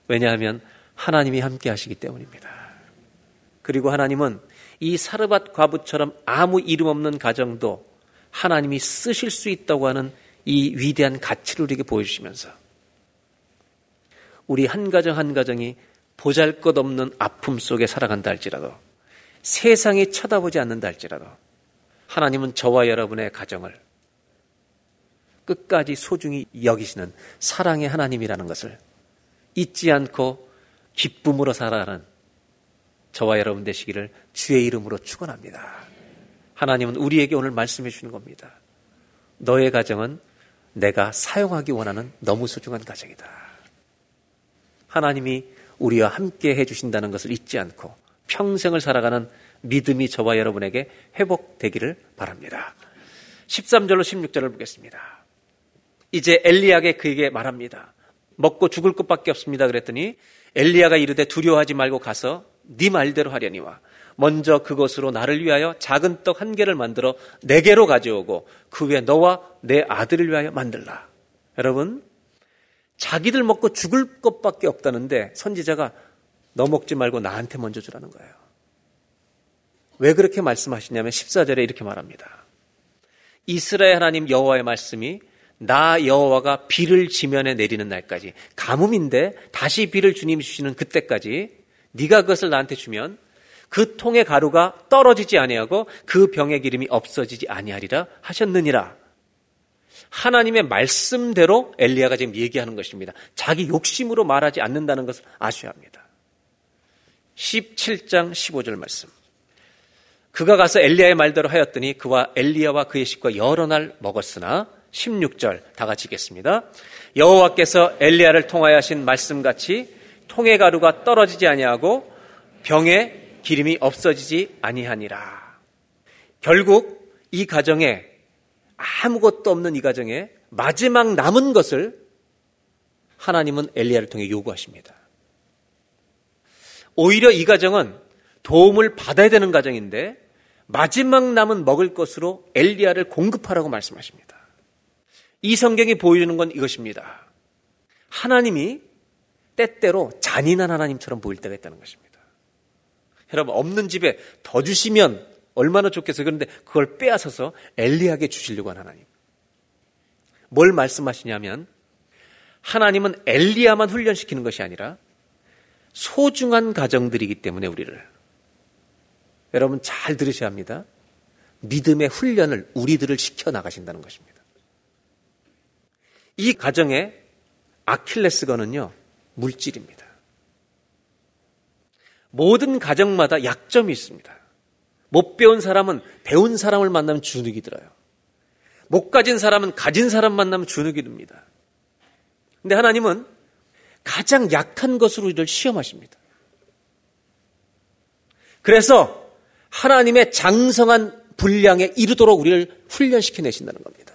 왜냐하면 하나님이 함께 하시기 때문입니다. 그리고 하나님은 이 사르밧 과부처럼 아무 이름 없는 가정도 하나님이 쓰실 수 있다고 하는 이 위대한 가치를 우리에게 보여주시면서 우리 한 가정 한 가정이 보잘 것 없는 아픔 속에 살아간다 할지라도 세상이 쳐다보지 않는다 할지라도 하나님은 저와 여러분의 가정을 끝까지 소중히 여기시는 사랑의 하나님이라는 것을 잊지 않고 기쁨으로 살아가는 저와 여러분 되시기를 주의 이름으로 축원합니다. 하나님은 우리에게 오늘 말씀해 주시는 겁니다. 너의 가정은 내가 사용하기 원하는 너무 소중한 가정이다. 하나님이 우리와 함께 해 주신다는 것을 잊지 않고 평생을 살아가는 믿음이 저와 여러분에게 회복되기를 바랍니다. 13절로 16절을 보겠습니다. 이제 엘리야에게 그에게 말합니다. 먹고 죽을 것밖에 없습니다. 그랬더니 엘리야가 이르되 두려워하지 말고 가서 네 말대로 하려니와 먼저 그것으로 나를 위하여 작은 떡 한 개를 만들어 네 개로 가져오고 그 위에 너와 내 아들을 위하여 만들라. 여러분, 자기들 먹고 죽을 것밖에 없다는데 선지자가 너 먹지 말고 나한테 먼저 주라는 거예요. 왜 그렇게 말씀하시냐면 14절에 이렇게 말합니다. 이스라엘 하나님 여호와의 말씀이 나 여호와가 비를 지면에 내리는 날까지 가뭄인데 다시 비를 주님이 주시는 그때까지 네가 그것을 나한테 주면 그 통의 가루가 떨어지지 아니하고 그 병의 기름이 없어지지 아니하리라 하셨느니라. 하나님의 말씀대로 엘리야가 지금 얘기하는 것입니다. 자기 욕심으로 말하지 않는다는 것을 아셔야 합니다. 17장 15절 말씀. 그가 가서 엘리야의 말대로 하였더니 그와 엘리야와 그의 식구가 여러 날 먹었으나 16절 다 같이 읽겠습니다. 여호와께서 엘리야를 통하여 하신 말씀같이 통의 가루가 떨어지지 아니하고 병의 기름이 없어지지 아니하니라. 결국 이 가정에 아무것도 없는 이 가정에 마지막 남은 것을 하나님은 엘리야를 통해 요구하십니다. 오히려 이 가정은 도움을 받아야 되는 가정인데 마지막 남은 먹을 것으로 엘리야를 공급하라고 말씀하십니다. 이 성경이 보여주는 건 이것입니다. 하나님이 때때로 잔인한 하나님처럼 보일 때가 있다는 것입니다. 여러분, 없는 집에 더 주시면 얼마나 좋겠어요. 그런데 그걸 빼앗아서 엘리야에게 주시려고 한 하나님. 뭘 말씀하시냐면 하나님은 엘리야만 훈련시키는 것이 아니라 소중한 가정들이기 때문에 우리를 여러분 잘 들으셔야 합니다. 믿음의 훈련을 우리들을 시켜 나가신다는 것입니다. 이 가정의 아킬레스건은요 물질입니다. 모든 가정마다 약점이 있습니다. 못 배운 사람은 배운 사람을 만나면 주눅이 들어요. 못 가진 사람은 가진 사람 만나면 주눅이 듭니다. 근데 하나님은 가장 약한 것으로 우리를 시험하십니다. 그래서 하나님의 장성한 분량에 이르도록 우리를 훈련시켜 내신다는 겁니다.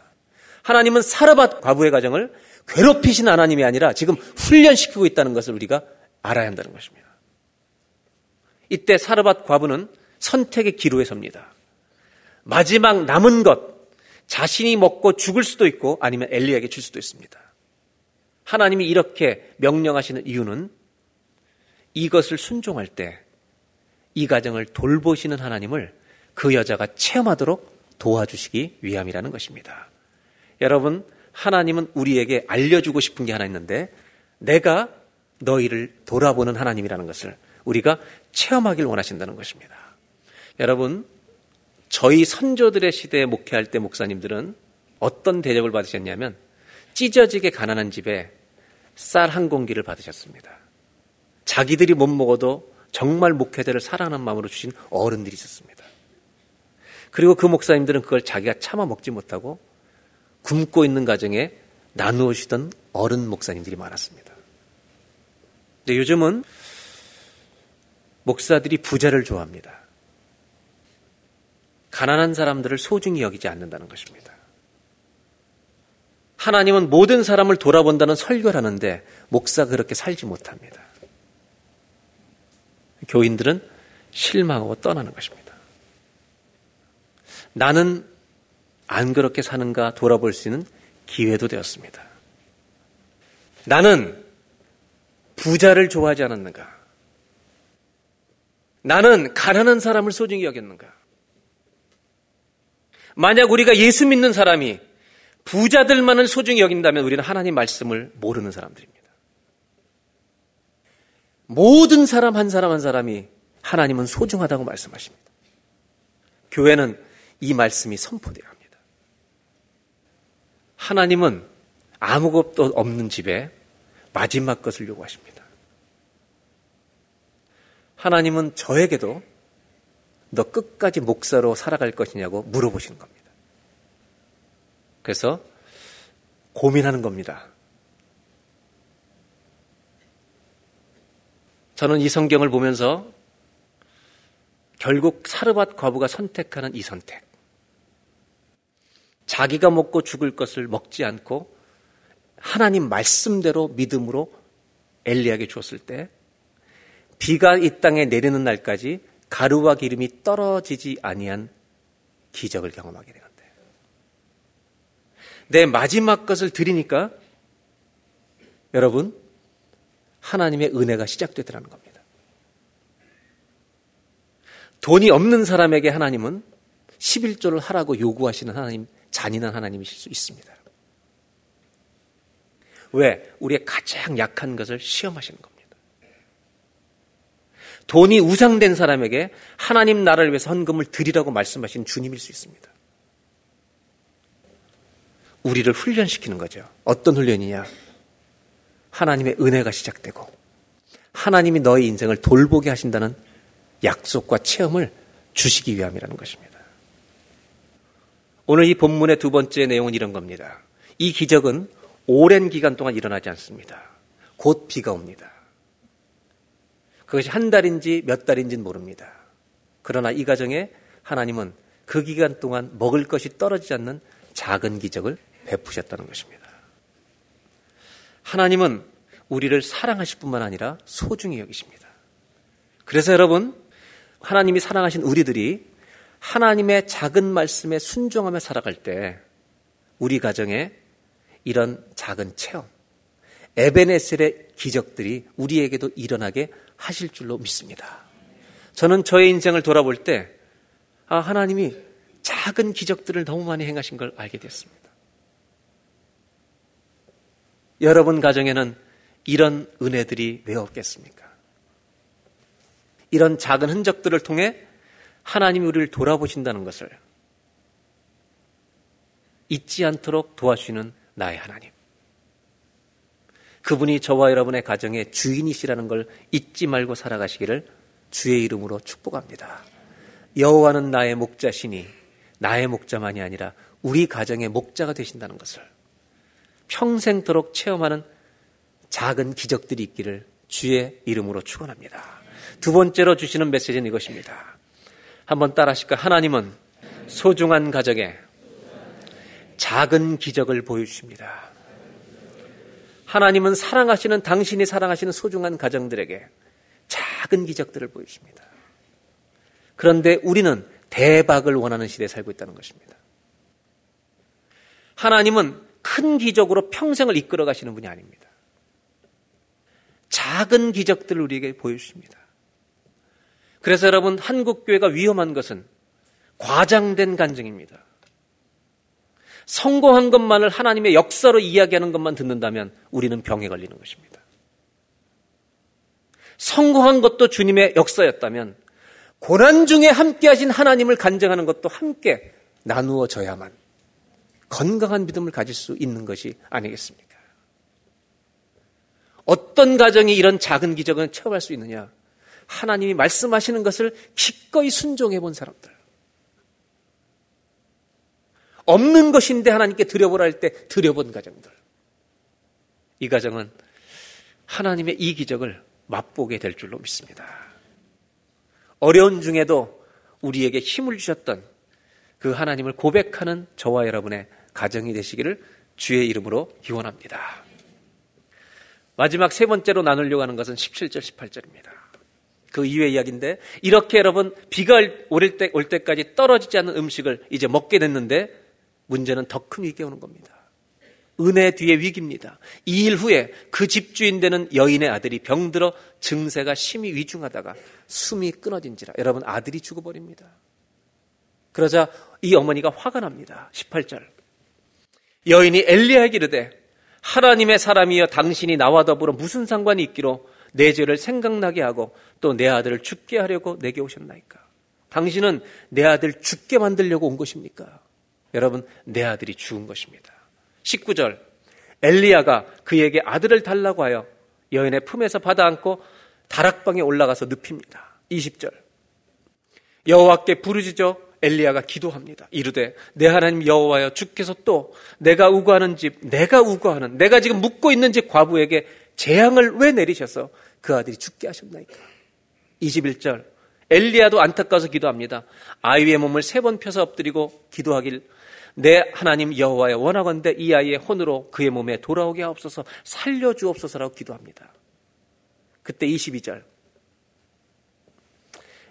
하나님은 사르밧 과부의 가정을 괴롭히신 하나님이 아니라 지금 훈련시키고 있다는 것을 우리가 알아야 한다는 것입니다. 이때 사르밧 과부는 선택의 기로에 섭니다. 마지막 남은 것, 자신이 먹고 죽을 수도 있고 아니면 엘리에게 줄 수도 있습니다. 하나님이 이렇게 명령하시는 이유는 이것을 순종할 때 이 가정을 돌보시는 하나님을 그 여자가 체험하도록 도와주시기 위함이라는 것입니다. 여러분, 하나님은 우리에게 알려주고 싶은 게 하나 있는데 내가 너희를 돌아보는 하나님이라는 것을 우리가 체험하길 원하신다는 것입니다. 여러분, 저희 선조들의 시대에 목회할 때 목사님들은 어떤 대접을 받으셨냐면 찢어지게 가난한 집에 쌀 한 공기를 받으셨습니다. 자기들이 못 먹어도 정말 목회자를 사랑하는 마음으로 주신 어른들이 있었습니다. 그리고 그 목사님들은 그걸 자기가 참아 먹지 못하고 굶고 있는 가정에 나누시던 어른 목사님들이 많았습니다. 근데 요즘은 목사들이 부자를 좋아합니다. 가난한 사람들을 소중히 여기지 않는다는 것입니다. 하나님은 모든 사람을 돌아본다는 설교를 하는데 목사가 그렇게 살지 못합니다. 교인들은 실망하고 떠나는 것입니다. 나는 안 그렇게 사는가 돌아볼 수 있는 기회도 되었습니다. 나는 부자를 좋아하지 않았는가? 나는 가난한 사람을 소중히 여겼는가? 만약 우리가 예수 믿는 사람이 부자들만을 소중히 여긴다면 우리는 하나님 말씀을 모르는 사람들입니다. 모든 사람 한 사람 한 사람이 하나님은 소중하다고 말씀하십니다. 교회는 이 말씀이 합니다. 하나님은 아무것도 없는 집에 마지막 것을 요구하십니다. 하나님은 저에게도 너 끝까지 목사로 살아갈 것이냐고 물어보시는 겁니다. 그래서 고민하는 겁니다. 저는 이 성경을 보면서 결국 사르밧 과부가 선택하는 이 선택. 자기가 먹고 죽을 것을 먹지 않고 하나님 말씀대로 믿음으로 엘리야에게 주었을 때 비가 이 땅에 내리는 날까지 가루와 기름이 떨어지지 아니한 기적을 경험하게 되는데 내 마지막 것을 드리니까 여러분 하나님의 은혜가 시작되더라는 겁니다. 돈이 없는 사람에게 하나님은 11조를 하라고 요구하시는 하나님, 잔인한 하나님이실 수 있습니다. 왜? 우리의 가장 약한 것을 시험하시는 겁니다. 돈이 우상된 사람에게 하나님 나라를 위해서 헌금을 드리라고 말씀하신 주님일 수 있습니다. 우리를 훈련시키는 거죠. 어떤 훈련이냐? 하나님의 은혜가 시작되고 하나님이 너의 인생을 돌보게 하신다는 약속과 체험을 주시기 위함이라는 것입니다. 오늘 이 본문의 두 번째 내용은 이런 겁니다. 이 기적은 오랜 기간 동안 일어나지 않습니다. 곧 비가 옵니다. 그것이 한 달인지 몇 달인지는 모릅니다. 그러나 이 가정에 하나님은 그 기간 동안 먹을 것이 떨어지지 않는 작은 기적을 베푸셨다는 것입니다. 하나님은 우리를 사랑하실 뿐만 아니라 소중히 여기십니다. 그래서 여러분, 하나님이 사랑하신 우리들이 하나님의 작은 말씀에 순종하며 살아갈 때 우리 가정에 이런 작은 체험, 에베네셀의 기적들이 우리에게도 일어나게 하실 줄로 믿습니다. 저는 저의 인생을 돌아볼 때 아, 하나님이 작은 기적들을 너무 많이 행하신 걸 알게 됐습니다. 여러분 가정에는 이런 은혜들이 왜 없겠습니까? 이런 작은 흔적들을 통해 하나님이 우리를 돌아보신다는 것을 잊지 않도록 도와주시는 나의 하나님. 그분이 저와 여러분의 가정의 주인이시라는 걸 잊지 말고 살아가시기를 주의 이름으로 축복합니다. 여호와는 나의 목자시니 나의 목자만이 아니라 우리 가정의 목자가 되신다는 것을 평생토록 체험하는 작은 기적들이 있기를 주의 이름으로 축원합니다. 두 번째로 주시는 메시지는 이것입니다. 한번 따라 하실까? 하나님은 소중한 가정에 작은 기적을 보여주십니다. 하나님은 사랑하시는 당신이 사랑하시는 소중한 가정들에게 작은 기적들을 보여주십니다. 그런데 우리는 대박을 원하는 시대에 살고 있다는 것입니다. 하나님은 큰 기적으로 평생을 이끌어 가시는 분이 아닙니다. 작은 기적들을 우리에게 보여주십니다. 그래서 여러분, 한국교회가 위험한 것은 과장된 간증입니다. 성공한 것만을 하나님의 역사로 이야기하는 것만 듣는다면 우리는 병에 걸리는 것입니다. 성공한 것도 주님의 역사였다면 고난 중에 함께 하신 하나님을 간증하는 것도 함께 나누어져야만 건강한 믿음을 가질 수 있는 것이 아니겠습니까? 어떤 가정이 이런 작은 기적을 체험할 수 있느냐? 하나님이 말씀하시는 것을 기꺼이 순종해 본 사람들. 없는 것인데 하나님께 드려보라 할 때 드려본 가정들. 이 가정은 하나님의 이 기적을 맛보게 될 줄로 믿습니다. 어려운 중에도 우리에게 힘을 주셨던 그 하나님을 고백하는 저와 여러분의 가정이 되시기를 주의 이름으로 기원합니다. 마지막 세 번째로 나누려고 하는 것은 17절, 18절입니다. 그 이외 이야기인데 이렇게 여러분 비가 올, 때, 올 때까지 떨어지지 않는 음식을 이제 먹게 됐는데 문제는 더 큰 위기가 오는 겁니다. 은혜 뒤에 위기입니다. 이 일 후에 그 집주인 되는 여인의 아들이 병들어 증세가 심히 위중하다가 숨이 끊어진지라 여러분 아들이 죽어버립니다. 그러자 이 어머니가 화가 납니다. 18절. 여인이 엘리야에게 이르되 하나님의 사람이여 당신이 나와 더불어 무슨 상관이 있기로 내 죄를 생각나게 하고 또 내 아들을 죽게 하려고 내게 오셨나이까? 당신은 내 아들 죽게 만들려고 온 것입니까? 여러분, 내 아들이 죽은 것입니다. 19절. 엘리야가 그에게 아들을 달라고 하여 여인의 품에서 받아 안고 다락방에 올라가서 눕힙니다. 20절. 여호와께 부르짖어 엘리야가 기도합니다. 이르되 내 하나님 여호와여 주께서 또 내가 우거하는 집 내가 우거하는 내가 지금 묵고 있는 집 과부에게 재앙을 왜 내리셔서 그 아들이 죽게 하셨나이까? 21절. 엘리야도 안타까워서 기도합니다. 아이의 몸을 세 번 펴서 엎드리고 기도하길 내 하나님 여호와여 원하건대 이 아이의 혼으로 그의 몸에 돌아오게 하옵소서 살려주옵소서라고 기도합니다. 그때 22절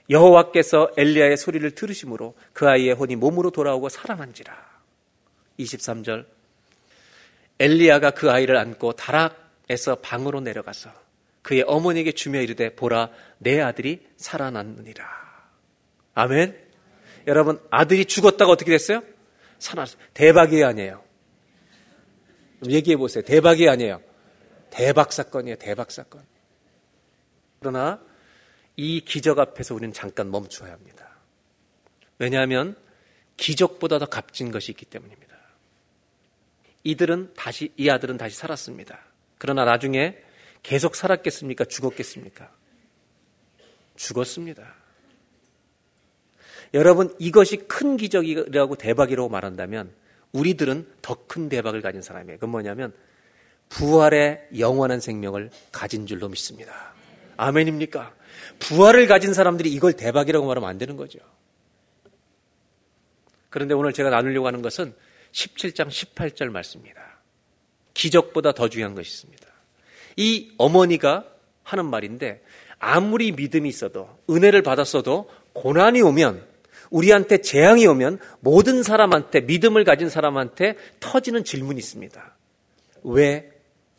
여호와께서 엘리야의 소리를 들으심으로 그 아이의 혼이 몸으로 돌아오고 살아난지라. 23절 엘리야가 그 아이를 안고 다락 에서 방으로 내려가서 그의 어머니에게 주며 이르되 보라 내 아들이 살아났느니라. 아멘. 여러분 아들이 죽었다가 어떻게 됐어요? 살아났어요. 대박이 아니에요. 얘기해 보세요. 대박이 아니에요. 대박 사건이에요. 대박 사건. 그러나 이 기적 앞에서 우리는 잠깐 멈춰야 합니다. 왜냐하면 기적보다 더 값진 것이 있기 때문입니다. 이들은 다시, 이 아들은 다시 살았습니다. 그러나 나중에 계속 살았겠습니까? 죽었겠습니까? 죽었습니다. 여러분, 이것이 큰 기적이라고 대박이라고 말한다면 우리들은 더 큰 대박을 가진 사람이에요. 그건 뭐냐면 부활의 영원한 생명을 가진 줄로 믿습니다. 아멘입니까? 부활을 가진 사람들이 이걸 대박이라고 말하면 안 되는 거죠. 그런데 오늘 제가 나누려고 하는 것은 17장 18절 말씀입니다. 기적보다 더 중요한 것이 있습니다. 이 어머니가 하는 말인데 아무리 믿음이 있어도 은혜를 받았어도 고난이 오면 우리한테 재앙이 오면 모든 사람한테 믿음을 가진 사람한테 터지는 질문이 있습니다. 왜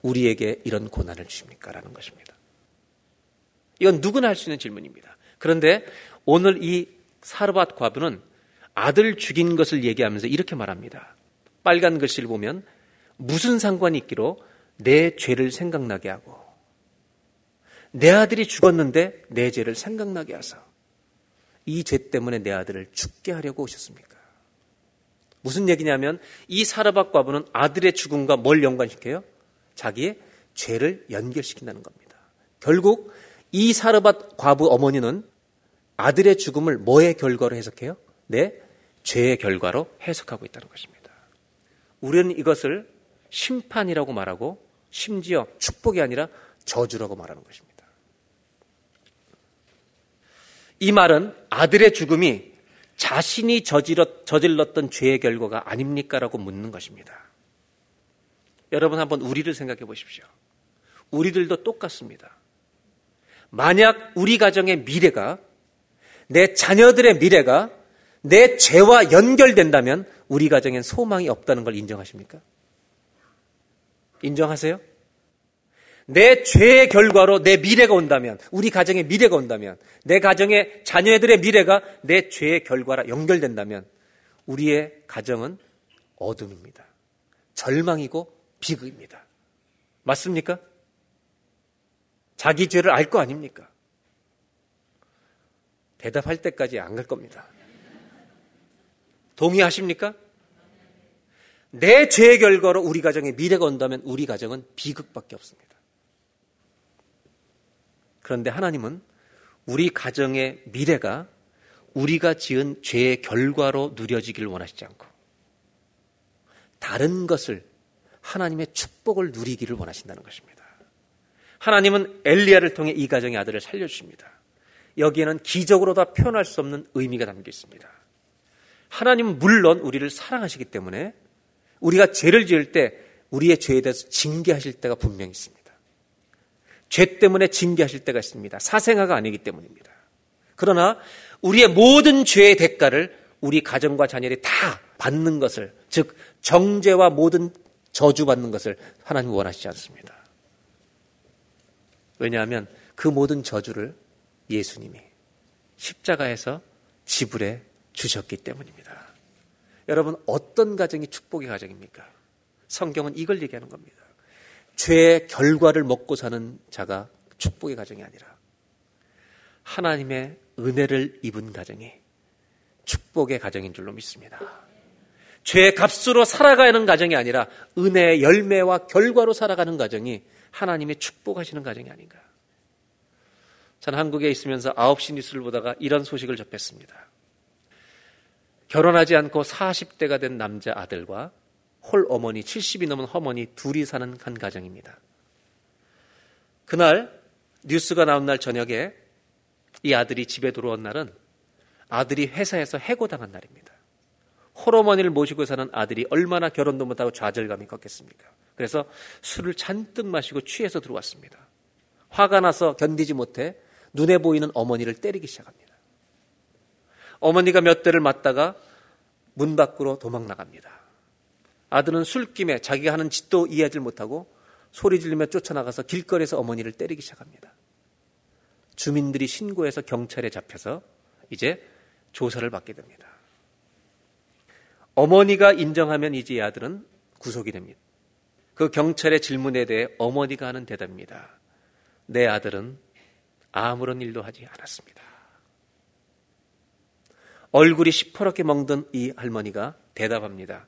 우리에게 이런 고난을 주십니까? 라는 것입니다. 이건 누구나 할 수 있는 질문입니다. 그런데 오늘 이 사르밧 과부는 아들 죽인 것을 얘기하면서 이렇게 말합니다. 빨간 글씨를 보면 무슨 상관이 있기로 내 죄를 생각나게 하고 내 아들이 죽었는데 내 죄를 생각나게 하사 이 죄 때문에 내 아들을 죽게 하려고 오셨습니까? 무슨 얘기냐면 이 사르밧 과부는 아들의 죽음과 뭘 연관시켜요? 자기의 죄를 연결시킨다는 겁니다. 결국 이 사르밧 과부 어머니는 아들의 죽음을 뭐의 결과로 해석해요? 내 죄의 결과로 해석하고 있다는 것입니다. 우리는 이것을 심판이라고 말하고 심지어 축복이 아니라 저주라고 말하는 것입니다. 이 말은 아들의 죽음이 자신이 저질렀, 저질렀던 죄의 결과가 아닙니까? 라고 묻는 것입니다. 여러분 한번 우리를 생각해 보십시오. 우리들도 똑같습니다. 만약 우리 가정의 미래가 내 자녀들의 미래가 내 죄와 연결된다면 우리 가정엔 소망이 없다는 걸 인정하십니까? 인정하세요? 내 죄의 결과로 내 미래가 온다면, 우리 가정의 미래가 온다면, 내 가정의 자녀들의 미래가 내 죄의 결과라 연결된다면, 우리의 가정은 어둠입니다. 절망이고 비극입니다. 맞습니까? 자기 죄를 알 거 아닙니까? 대답할 때까지 안 갈 겁니다. 동의하십니까? 내 죄의 결과로 우리 가정에 미래가 온다면 우리 가정은 비극밖에 없습니다. 그런데 하나님은 우리 가정의 미래가 우리가 지은 죄의 결과로 누려지기를 원하시지 않고 다른 것을 하나님의 축복을 누리기를 원하신다는 것입니다. 하나님은 엘리야를 통해 이 가정의 아들을 살려주십니다. 여기에는 기적으로 다 표현할 수 없는 의미가 담겨 있습니다. 하나님은 물론 우리를 사랑하시기 때문에 우리가 죄를 지을 때 우리의 죄에 대해서 징계하실 때가 분명히 있습니다. 죄 때문에 징계하실 때가 있습니다. 사생아가 아니기 때문입니다. 그러나 우리의 모든 죄의 대가를 우리 가정과 자녀들이 다 받는 것을, 즉, 정죄와 모든 저주 받는 것을 하나님 원하시지 않습니다. 왜냐하면 그 모든 저주를 예수님이 십자가에서 지불해 주셨기 때문입니다. 여러분, 어떤 가정이 축복의 가정입니까? 성경은 이걸 얘기하는 겁니다. 죄의 결과를 먹고 사는 자가 축복의 가정이 아니라 하나님의 은혜를 입은 가정이 축복의 가정인 줄로 믿습니다. 죄의 값으로 살아가는 가정이 아니라 은혜의 열매와 결과로 살아가는 가정이 하나님의 축복하시는 가정이 아닌가. 저는 한국에 있으면서 9시 뉴스를 보다가 이런 소식을 접했습니다. 결혼하지 않고 40대가 된 남자 아들과 홀 어머니, 70이 넘은 어머니 둘이 사는 한 가정입니다. 그날 뉴스가 나온 날 저녁에 이 아들이 집에 들어온 날은 아들이 회사에서 해고당한 날입니다. 홀어머니를 모시고 사는 아들이 얼마나 결혼도 못하고 좌절감이 컸겠습니까? 그래서 술을 잔뜩 마시고 취해서 들어왔습니다. 화가 나서 견디지 못해 눈에 보이는 어머니를 때리기 시작합니다. 어머니가 몇 대를 맞다가 문 밖으로 도망 나갑니다. 아들은 술김에 자기가 하는 짓도 이해하지 못하고 소리 지르며 쫓아나가서 길거리에서 어머니를 때리기 시작합니다. 주민들이 신고해서 경찰에 잡혀서 이제 조사를 받게 됩니다. 어머니가 인정하면 이제 이 아들은 구속이 됩니다. 그 경찰의 질문에 대해 어머니가 하는 대답입니다. 내 아들은 아무런 일도 하지 않았습니다. 얼굴이 시퍼렇게 멍든 이 할머니가 대답합니다.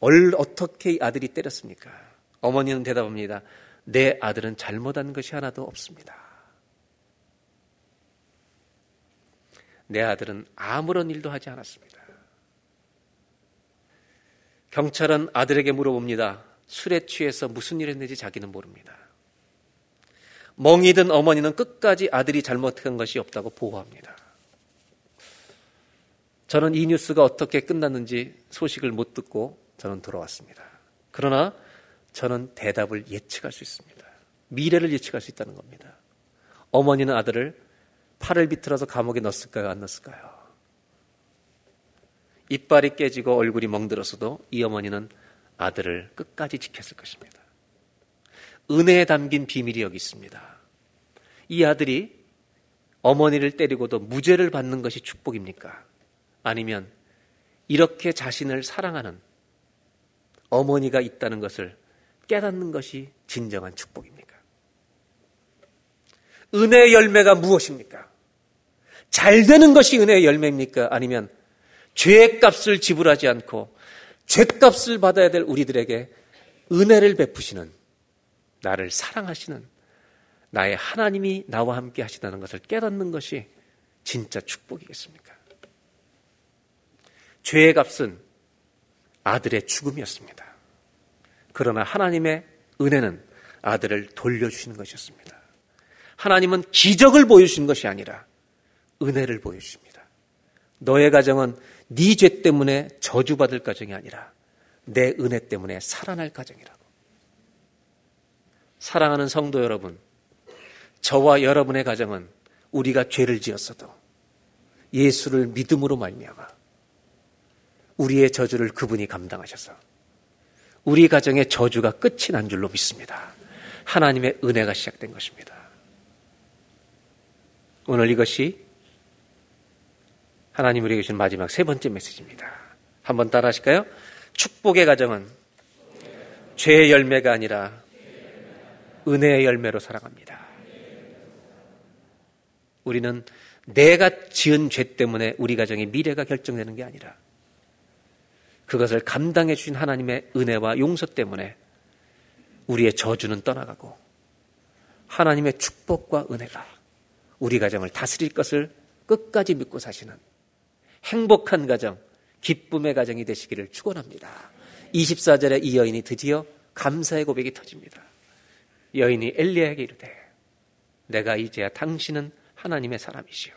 얼, 어떻게 아들이 때렸습니까? 어머니는 대답합니다. 내 아들은 잘못한 것이 하나도 없습니다. 내 아들은 아무런 일도 하지 않았습니다. 경찰은 아들에게 물어봅니다. 술에 취해서 무슨 일 했는지 자기는 모릅니다. 멍이 든 어머니는 끝까지 아들이 잘못한 것이 없다고 보호합니다. 저는 이 뉴스가 어떻게 끝났는지 소식을 못 듣고 저는 돌아왔습니다. 그러나 저는 대답을 예측할 수 있습니다. 미래를 예측할 수 있다는 겁니다. 어머니는 아들을 팔을 비틀어서 감옥에 넣었을까요? 안 넣었을까요? 이빨이 깨지고 얼굴이 멍들었어도 이 어머니는 아들을 끝까지 지켰을 것입니다. 은혜에 담긴 비밀이 여기 있습니다. 이 아들이 어머니를 때리고도 무죄를 받는 것이 축복입니까? 아니면 이렇게 자신을 사랑하는 어머니가 있다는 것을 깨닫는 것이 진정한 축복입니까? 은혜의 열매가 무엇입니까? 잘 되는 것이 은혜의 열매입니까? 아니면 죄의 값을 지불하지 않고 죄값을 받아야 될 우리들에게 은혜를 베푸시는 나를 사랑하시는 나의 하나님이 나와 함께 하시다는 것을 깨닫는 것이 진짜 축복이겠습니까? 죄의 값은 아들의 죽음이었습니다. 그러나 하나님의 은혜는 아들을 돌려주시는 것이었습니다. 하나님은 기적을 보여주신 것이 아니라 은혜를 보여주십니다. 너의 가정은 네 죄 때문에 저주받을 가정이 아니라 내 은혜 때문에 살아날 가정이라고. 사랑하는 성도 여러분, 저와 여러분의 가정은 우리가 죄를 지었어도 예수를 믿음으로 말미암아 우리의 저주를 그분이 감당하셔서 우리 가정의 저주가 끝이 난 줄로 믿습니다. 하나님의 은혜가 시작된 것입니다. 오늘 이것이 하나님 우리에게 주신 마지막 세 번째 메시지입니다. 한번 따라 하실까요? 축복의 가정은 죄의 열매가 아니라 은혜의 열매로 살아갑니다. 우리는 내가 지은 죄 때문에 우리 가정의 미래가 결정되는 게 아니라 그것을 감당해 주신 하나님의 은혜와 용서 때문에 우리의 저주는 떠나가고 하나님의 축복과 은혜가 우리 가정을 다스릴 것을 끝까지 믿고 사시는 행복한 가정, 기쁨의 가정이 되시기를 축원합니다. 24절에 이 여인이 드디어 감사의 고백이 터집니다. 여인이 엘리야에게 이르되 내가 이제야 당신은 하나님의 사람이시오.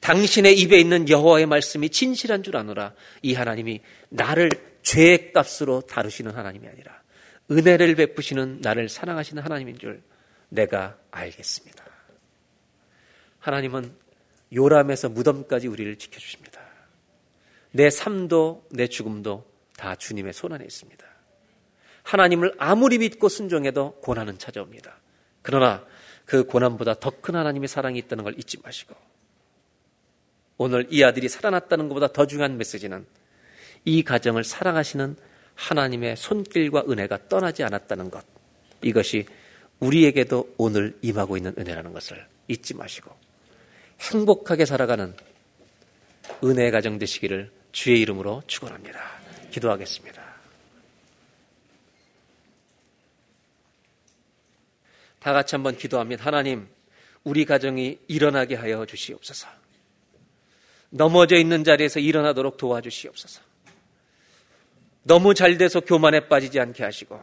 당신의 입에 있는 여호와의 말씀이 진실한 줄 아노라. 이 하나님이 나를 죄의 값으로 다루시는 하나님이 아니라 은혜를 베푸시는 나를 사랑하시는 하나님인 줄 내가 알겠습니다. 하나님은 요람에서 무덤까지 우리를 지켜주십니다. 내 삶도 내 죽음도 다 주님의 손 안에 있습니다. 하나님을 아무리 믿고 순종해도 고난은 찾아옵니다. 그러나 그 고난보다 더 큰 하나님의 사랑이 있다는 걸 잊지 마시고 오늘 이 아들이 살아났다는 것보다 더 중요한 메시지는 이 가정을 사랑하시는 하나님의 손길과 은혜가 떠나지 않았다는 것. 이것이 우리에게도 오늘 임하고 있는 은혜라는 것을 잊지 마시고 행복하게 살아가는 은혜의 가정 되시기를 주의 이름으로 축원합니다. 기도하겠습니다. 다 같이 한번 기도합니다. 하나님, 우리 가정이 일어나게 하여 주시옵소서. 넘어져 있는 자리에서 일어나도록 도와주시옵소서. 너무 잘 돼서 교만에 빠지지 않게 하시고,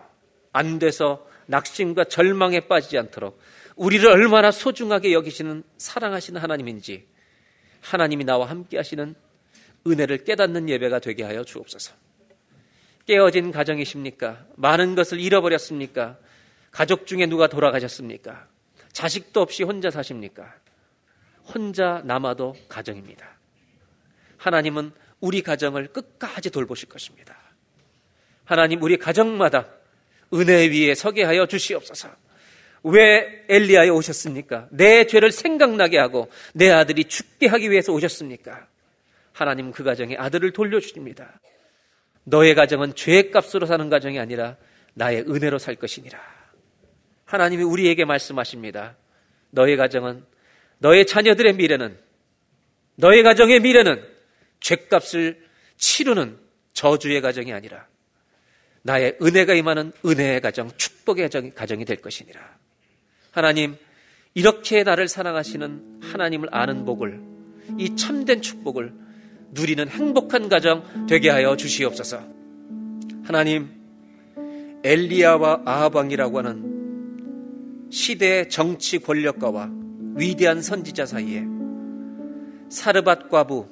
안 돼서 낙심과 절망에 빠지지 않도록 우리를 얼마나 소중하게 여기시는 사랑하시는 하나님인지 하나님이 나와 함께 하시는 은혜를 깨닫는 예배가 되게 하여 주옵소서. 깨어진 가정이십니까? 많은 것을 잃어버렸습니까? 가족 중에 누가 돌아가셨습니까? 자식도 없이 혼자 사십니까? 혼자 남아도 가정입니다. 하나님은 우리 가정을 끝까지 돌보실 것입니다. 하나님 우리 가정마다 은혜 위에 서게 하여 주시옵소서. 왜 엘리야에 오셨습니까? 내 죄를 생각나게 하고 내 아들이 죽게 하기 위해서 오셨습니까? 하나님 그 가정에 아들을 돌려주십니다. 너의 가정은 죄의 값으로 사는 가정이 아니라 나의 은혜로 살 것이니라. 하나님이 우리에게 말씀하십니다. 너의 가정은 너의 자녀들의 미래는 너의 가정의 미래는 죄값을 치르는 저주의 가정이 아니라 나의 은혜가 임하는 은혜의 가정, 축복의 가정이 될 것이니라. 하나님, 이렇게 나를 사랑하시는 하나님을 아는 복을, 이 참된 축복을 누리는 행복한 가정 되게 하여 주시옵소서. 하나님, 엘리야와 아하방이라고 하는 시대의 정치 권력가와 위대한 선지자 사이에 사르밧 과부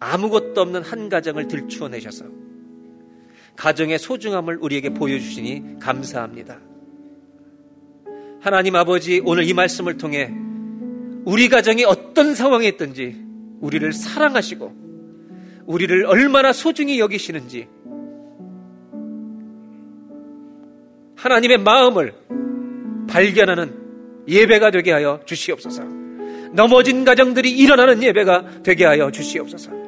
아무것도 없는 한 가정을 들추어내셔서 가정의 소중함을 우리에게 보여주시니 감사합니다. 하나님 아버지 오늘 이 말씀을 통해 우리 가정이 어떤 상황에 있든지 우리를 사랑하시고 우리를 얼마나 소중히 여기시는지 하나님의 마음을 발견하는 예배가 되게 하여 주시옵소서. 넘어진 가정들이 일어나는 예배가 되게 하여 주시옵소서.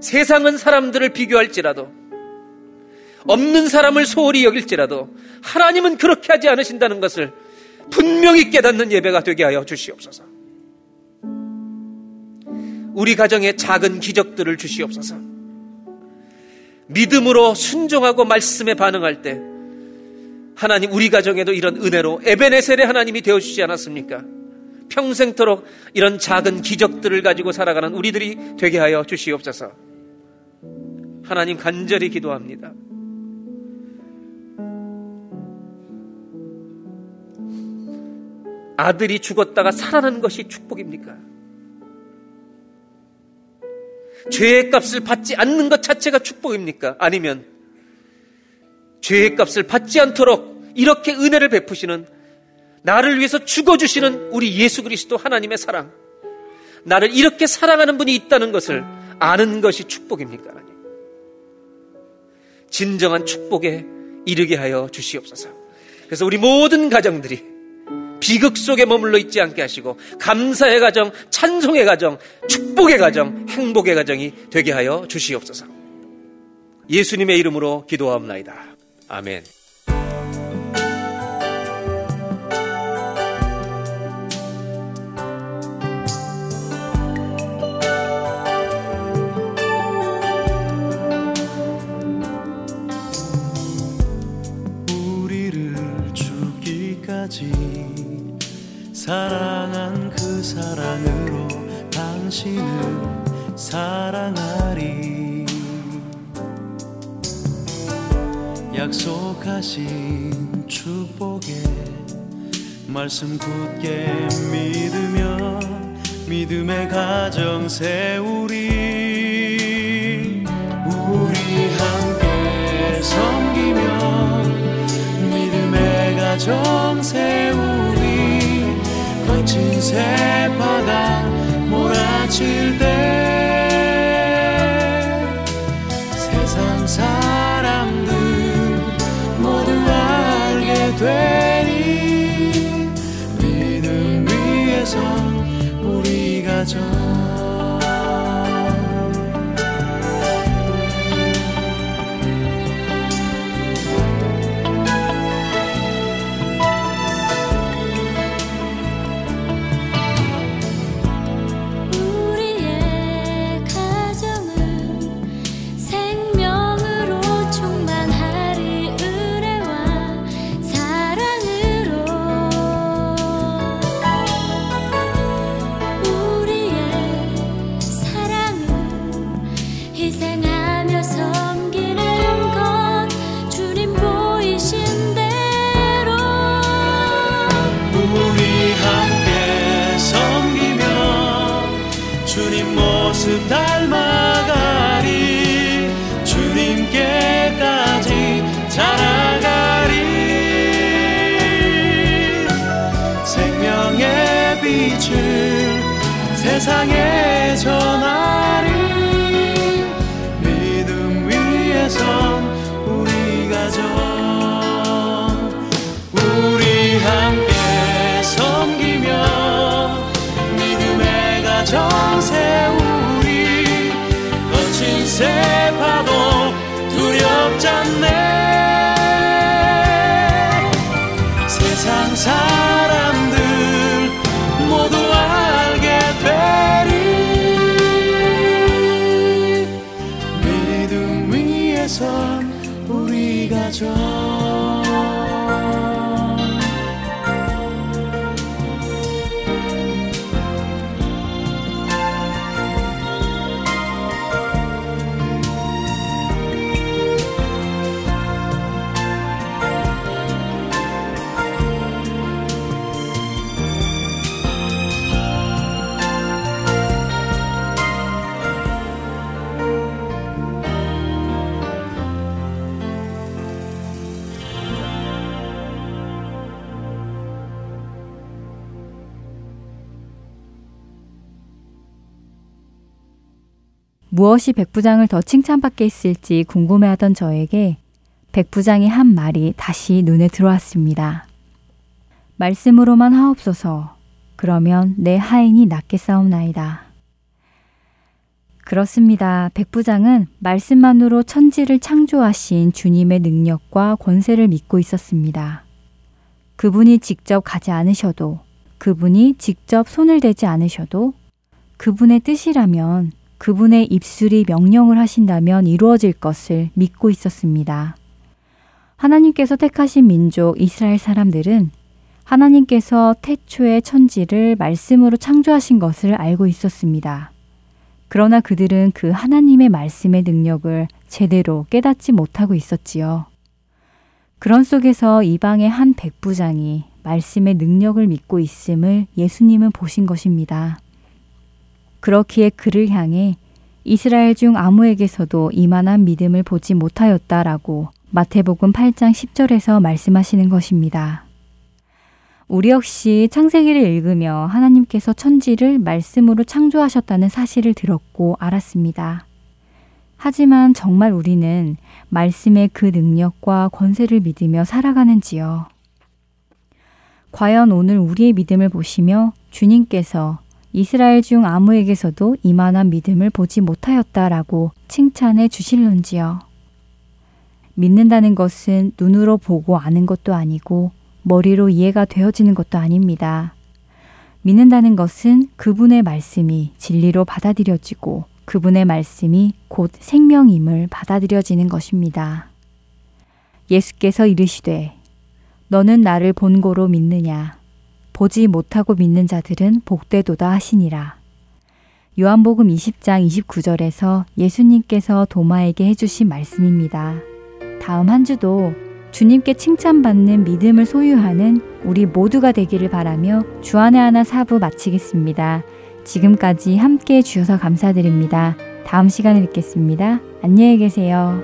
세상은 사람들을 비교할지라도 없는 사람을 소홀히 여길지라도 하나님은 그렇게 하지 않으신다는 것을 분명히 깨닫는 예배가 되게 하여 주시옵소서. 우리 가정에 작은 기적들을 주시옵소서. 믿음으로 순종하고 말씀에 반응할 때 하나님 우리 가정에도 이런 은혜로 에베네셀의 하나님이 되어 주시지 않았습니까? 평생토록 이런 작은 기적들을 가지고 살아가는 우리들이 되게 하여 주시옵소서. 하나님 간절히 기도합니다. 아들이 죽었다가 살아난 것이 축복입니까? 죄의 값을 받지 않는 것 자체가 축복입니까? 아니면 죄의 값을 받지 않도록 이렇게 은혜를 베푸시는 나를 위해서 죽어주시는 우리 예수 그리스도 하나님의 사랑. 나를 이렇게 사랑하는 분이 있다는 것을 아는 것이 축복입니까? 진정한 축복에 이르게 하여 주시옵소서. 그래서 우리 모든 가정들이 비극 속에 머물러 있지 않게 하시고 감사의 가정, 찬송의 가정, 축복의 가정, 행복의 가정이 되게 하여 주시옵소서. 예수님의 이름으로 기도하옵나이다. 아멘. 사랑한 그 사랑으로 당신을 사랑하리. 약속하신 축복에 말씀 굳게 믿으며 믿음의 가정 세우리. 우리 함께 섬기며 믿음의 가정 세우리 새바다 몰아칠 때 사람들 모두 알게 되리. 믿음 위에선 우리 가정 무엇이 백부장을 더 칭찬받게 했을지 궁금해하던 저에게 백부장이 한 말이 다시 눈에 들어왔습니다. 말씀으로만 하옵소서. 그러면 내 하인이 낫게 싸움나이다. 그렇습니다. 백부장은 말씀만으로 천지를 창조하신 주님의 능력과 권세를 믿고 있었습니다. 그분이 직접 가지 않으셔도, 그분이 직접 손을 대지 않으셔도, 그분의 뜻이라면, 그분의 입술이 명령을 하신다면 이루어질 것을 믿고 있었습니다. 하나님께서 택하신 민족 이스라엘 사람들은 하나님께서 태초의 천지를 말씀으로 창조하신 것을 알고 있었습니다. 그러나 그들은 그 하나님의 말씀의 능력을 제대로 깨닫지 못하고 있었지요. 그런 속에서 이방의 한 백부장이 말씀의 능력을 믿고 있음을 예수님은 보신 것입니다. 그렇기에 그를 향해 이스라엘 중 아무에게서도 이만한 믿음을 보지 못하였다라고 마태복음 8장 10절에서 말씀하시는 것입니다. 우리 역시 창세기를 읽으며 하나님께서 천지를 말씀으로 창조하셨다는 사실을 들었고 알았습니다. 하지만 정말 우리는 말씀의 그 능력과 권세를 믿으며 살아가는지요. 과연 오늘 우리의 믿음을 보시며 주님께서 이스라엘 중 아무에게서도 이만한 믿음을 보지 못하였다라고 칭찬해 주실런지요. 믿는다는 것은 눈으로 보고 아는 것도 아니고 머리로 이해가 되어지는 것도 아닙니다. 믿는다는 것은 그분의 말씀이 진리로 받아들여지고 그분의 말씀이 곧 생명임을 받아들여지는 것입니다. 예수께서 이르시되 너는 나를 본고로 믿느냐 보지 못하고 믿는 자들은 복되도다 하시니라. 요한복음 20장 29절에서 예수님께서 도마에게 해주신 말씀입니다. 다음 한 주도 주님께 칭찬받는 믿음을 소유하는 우리 모두가 되기를 바라며 주안의 하나 사부 마치겠습니다. 지금까지 함께 해 주셔서 감사드립니다. 다음 시간에 뵙겠습니다. 안녕히 계세요.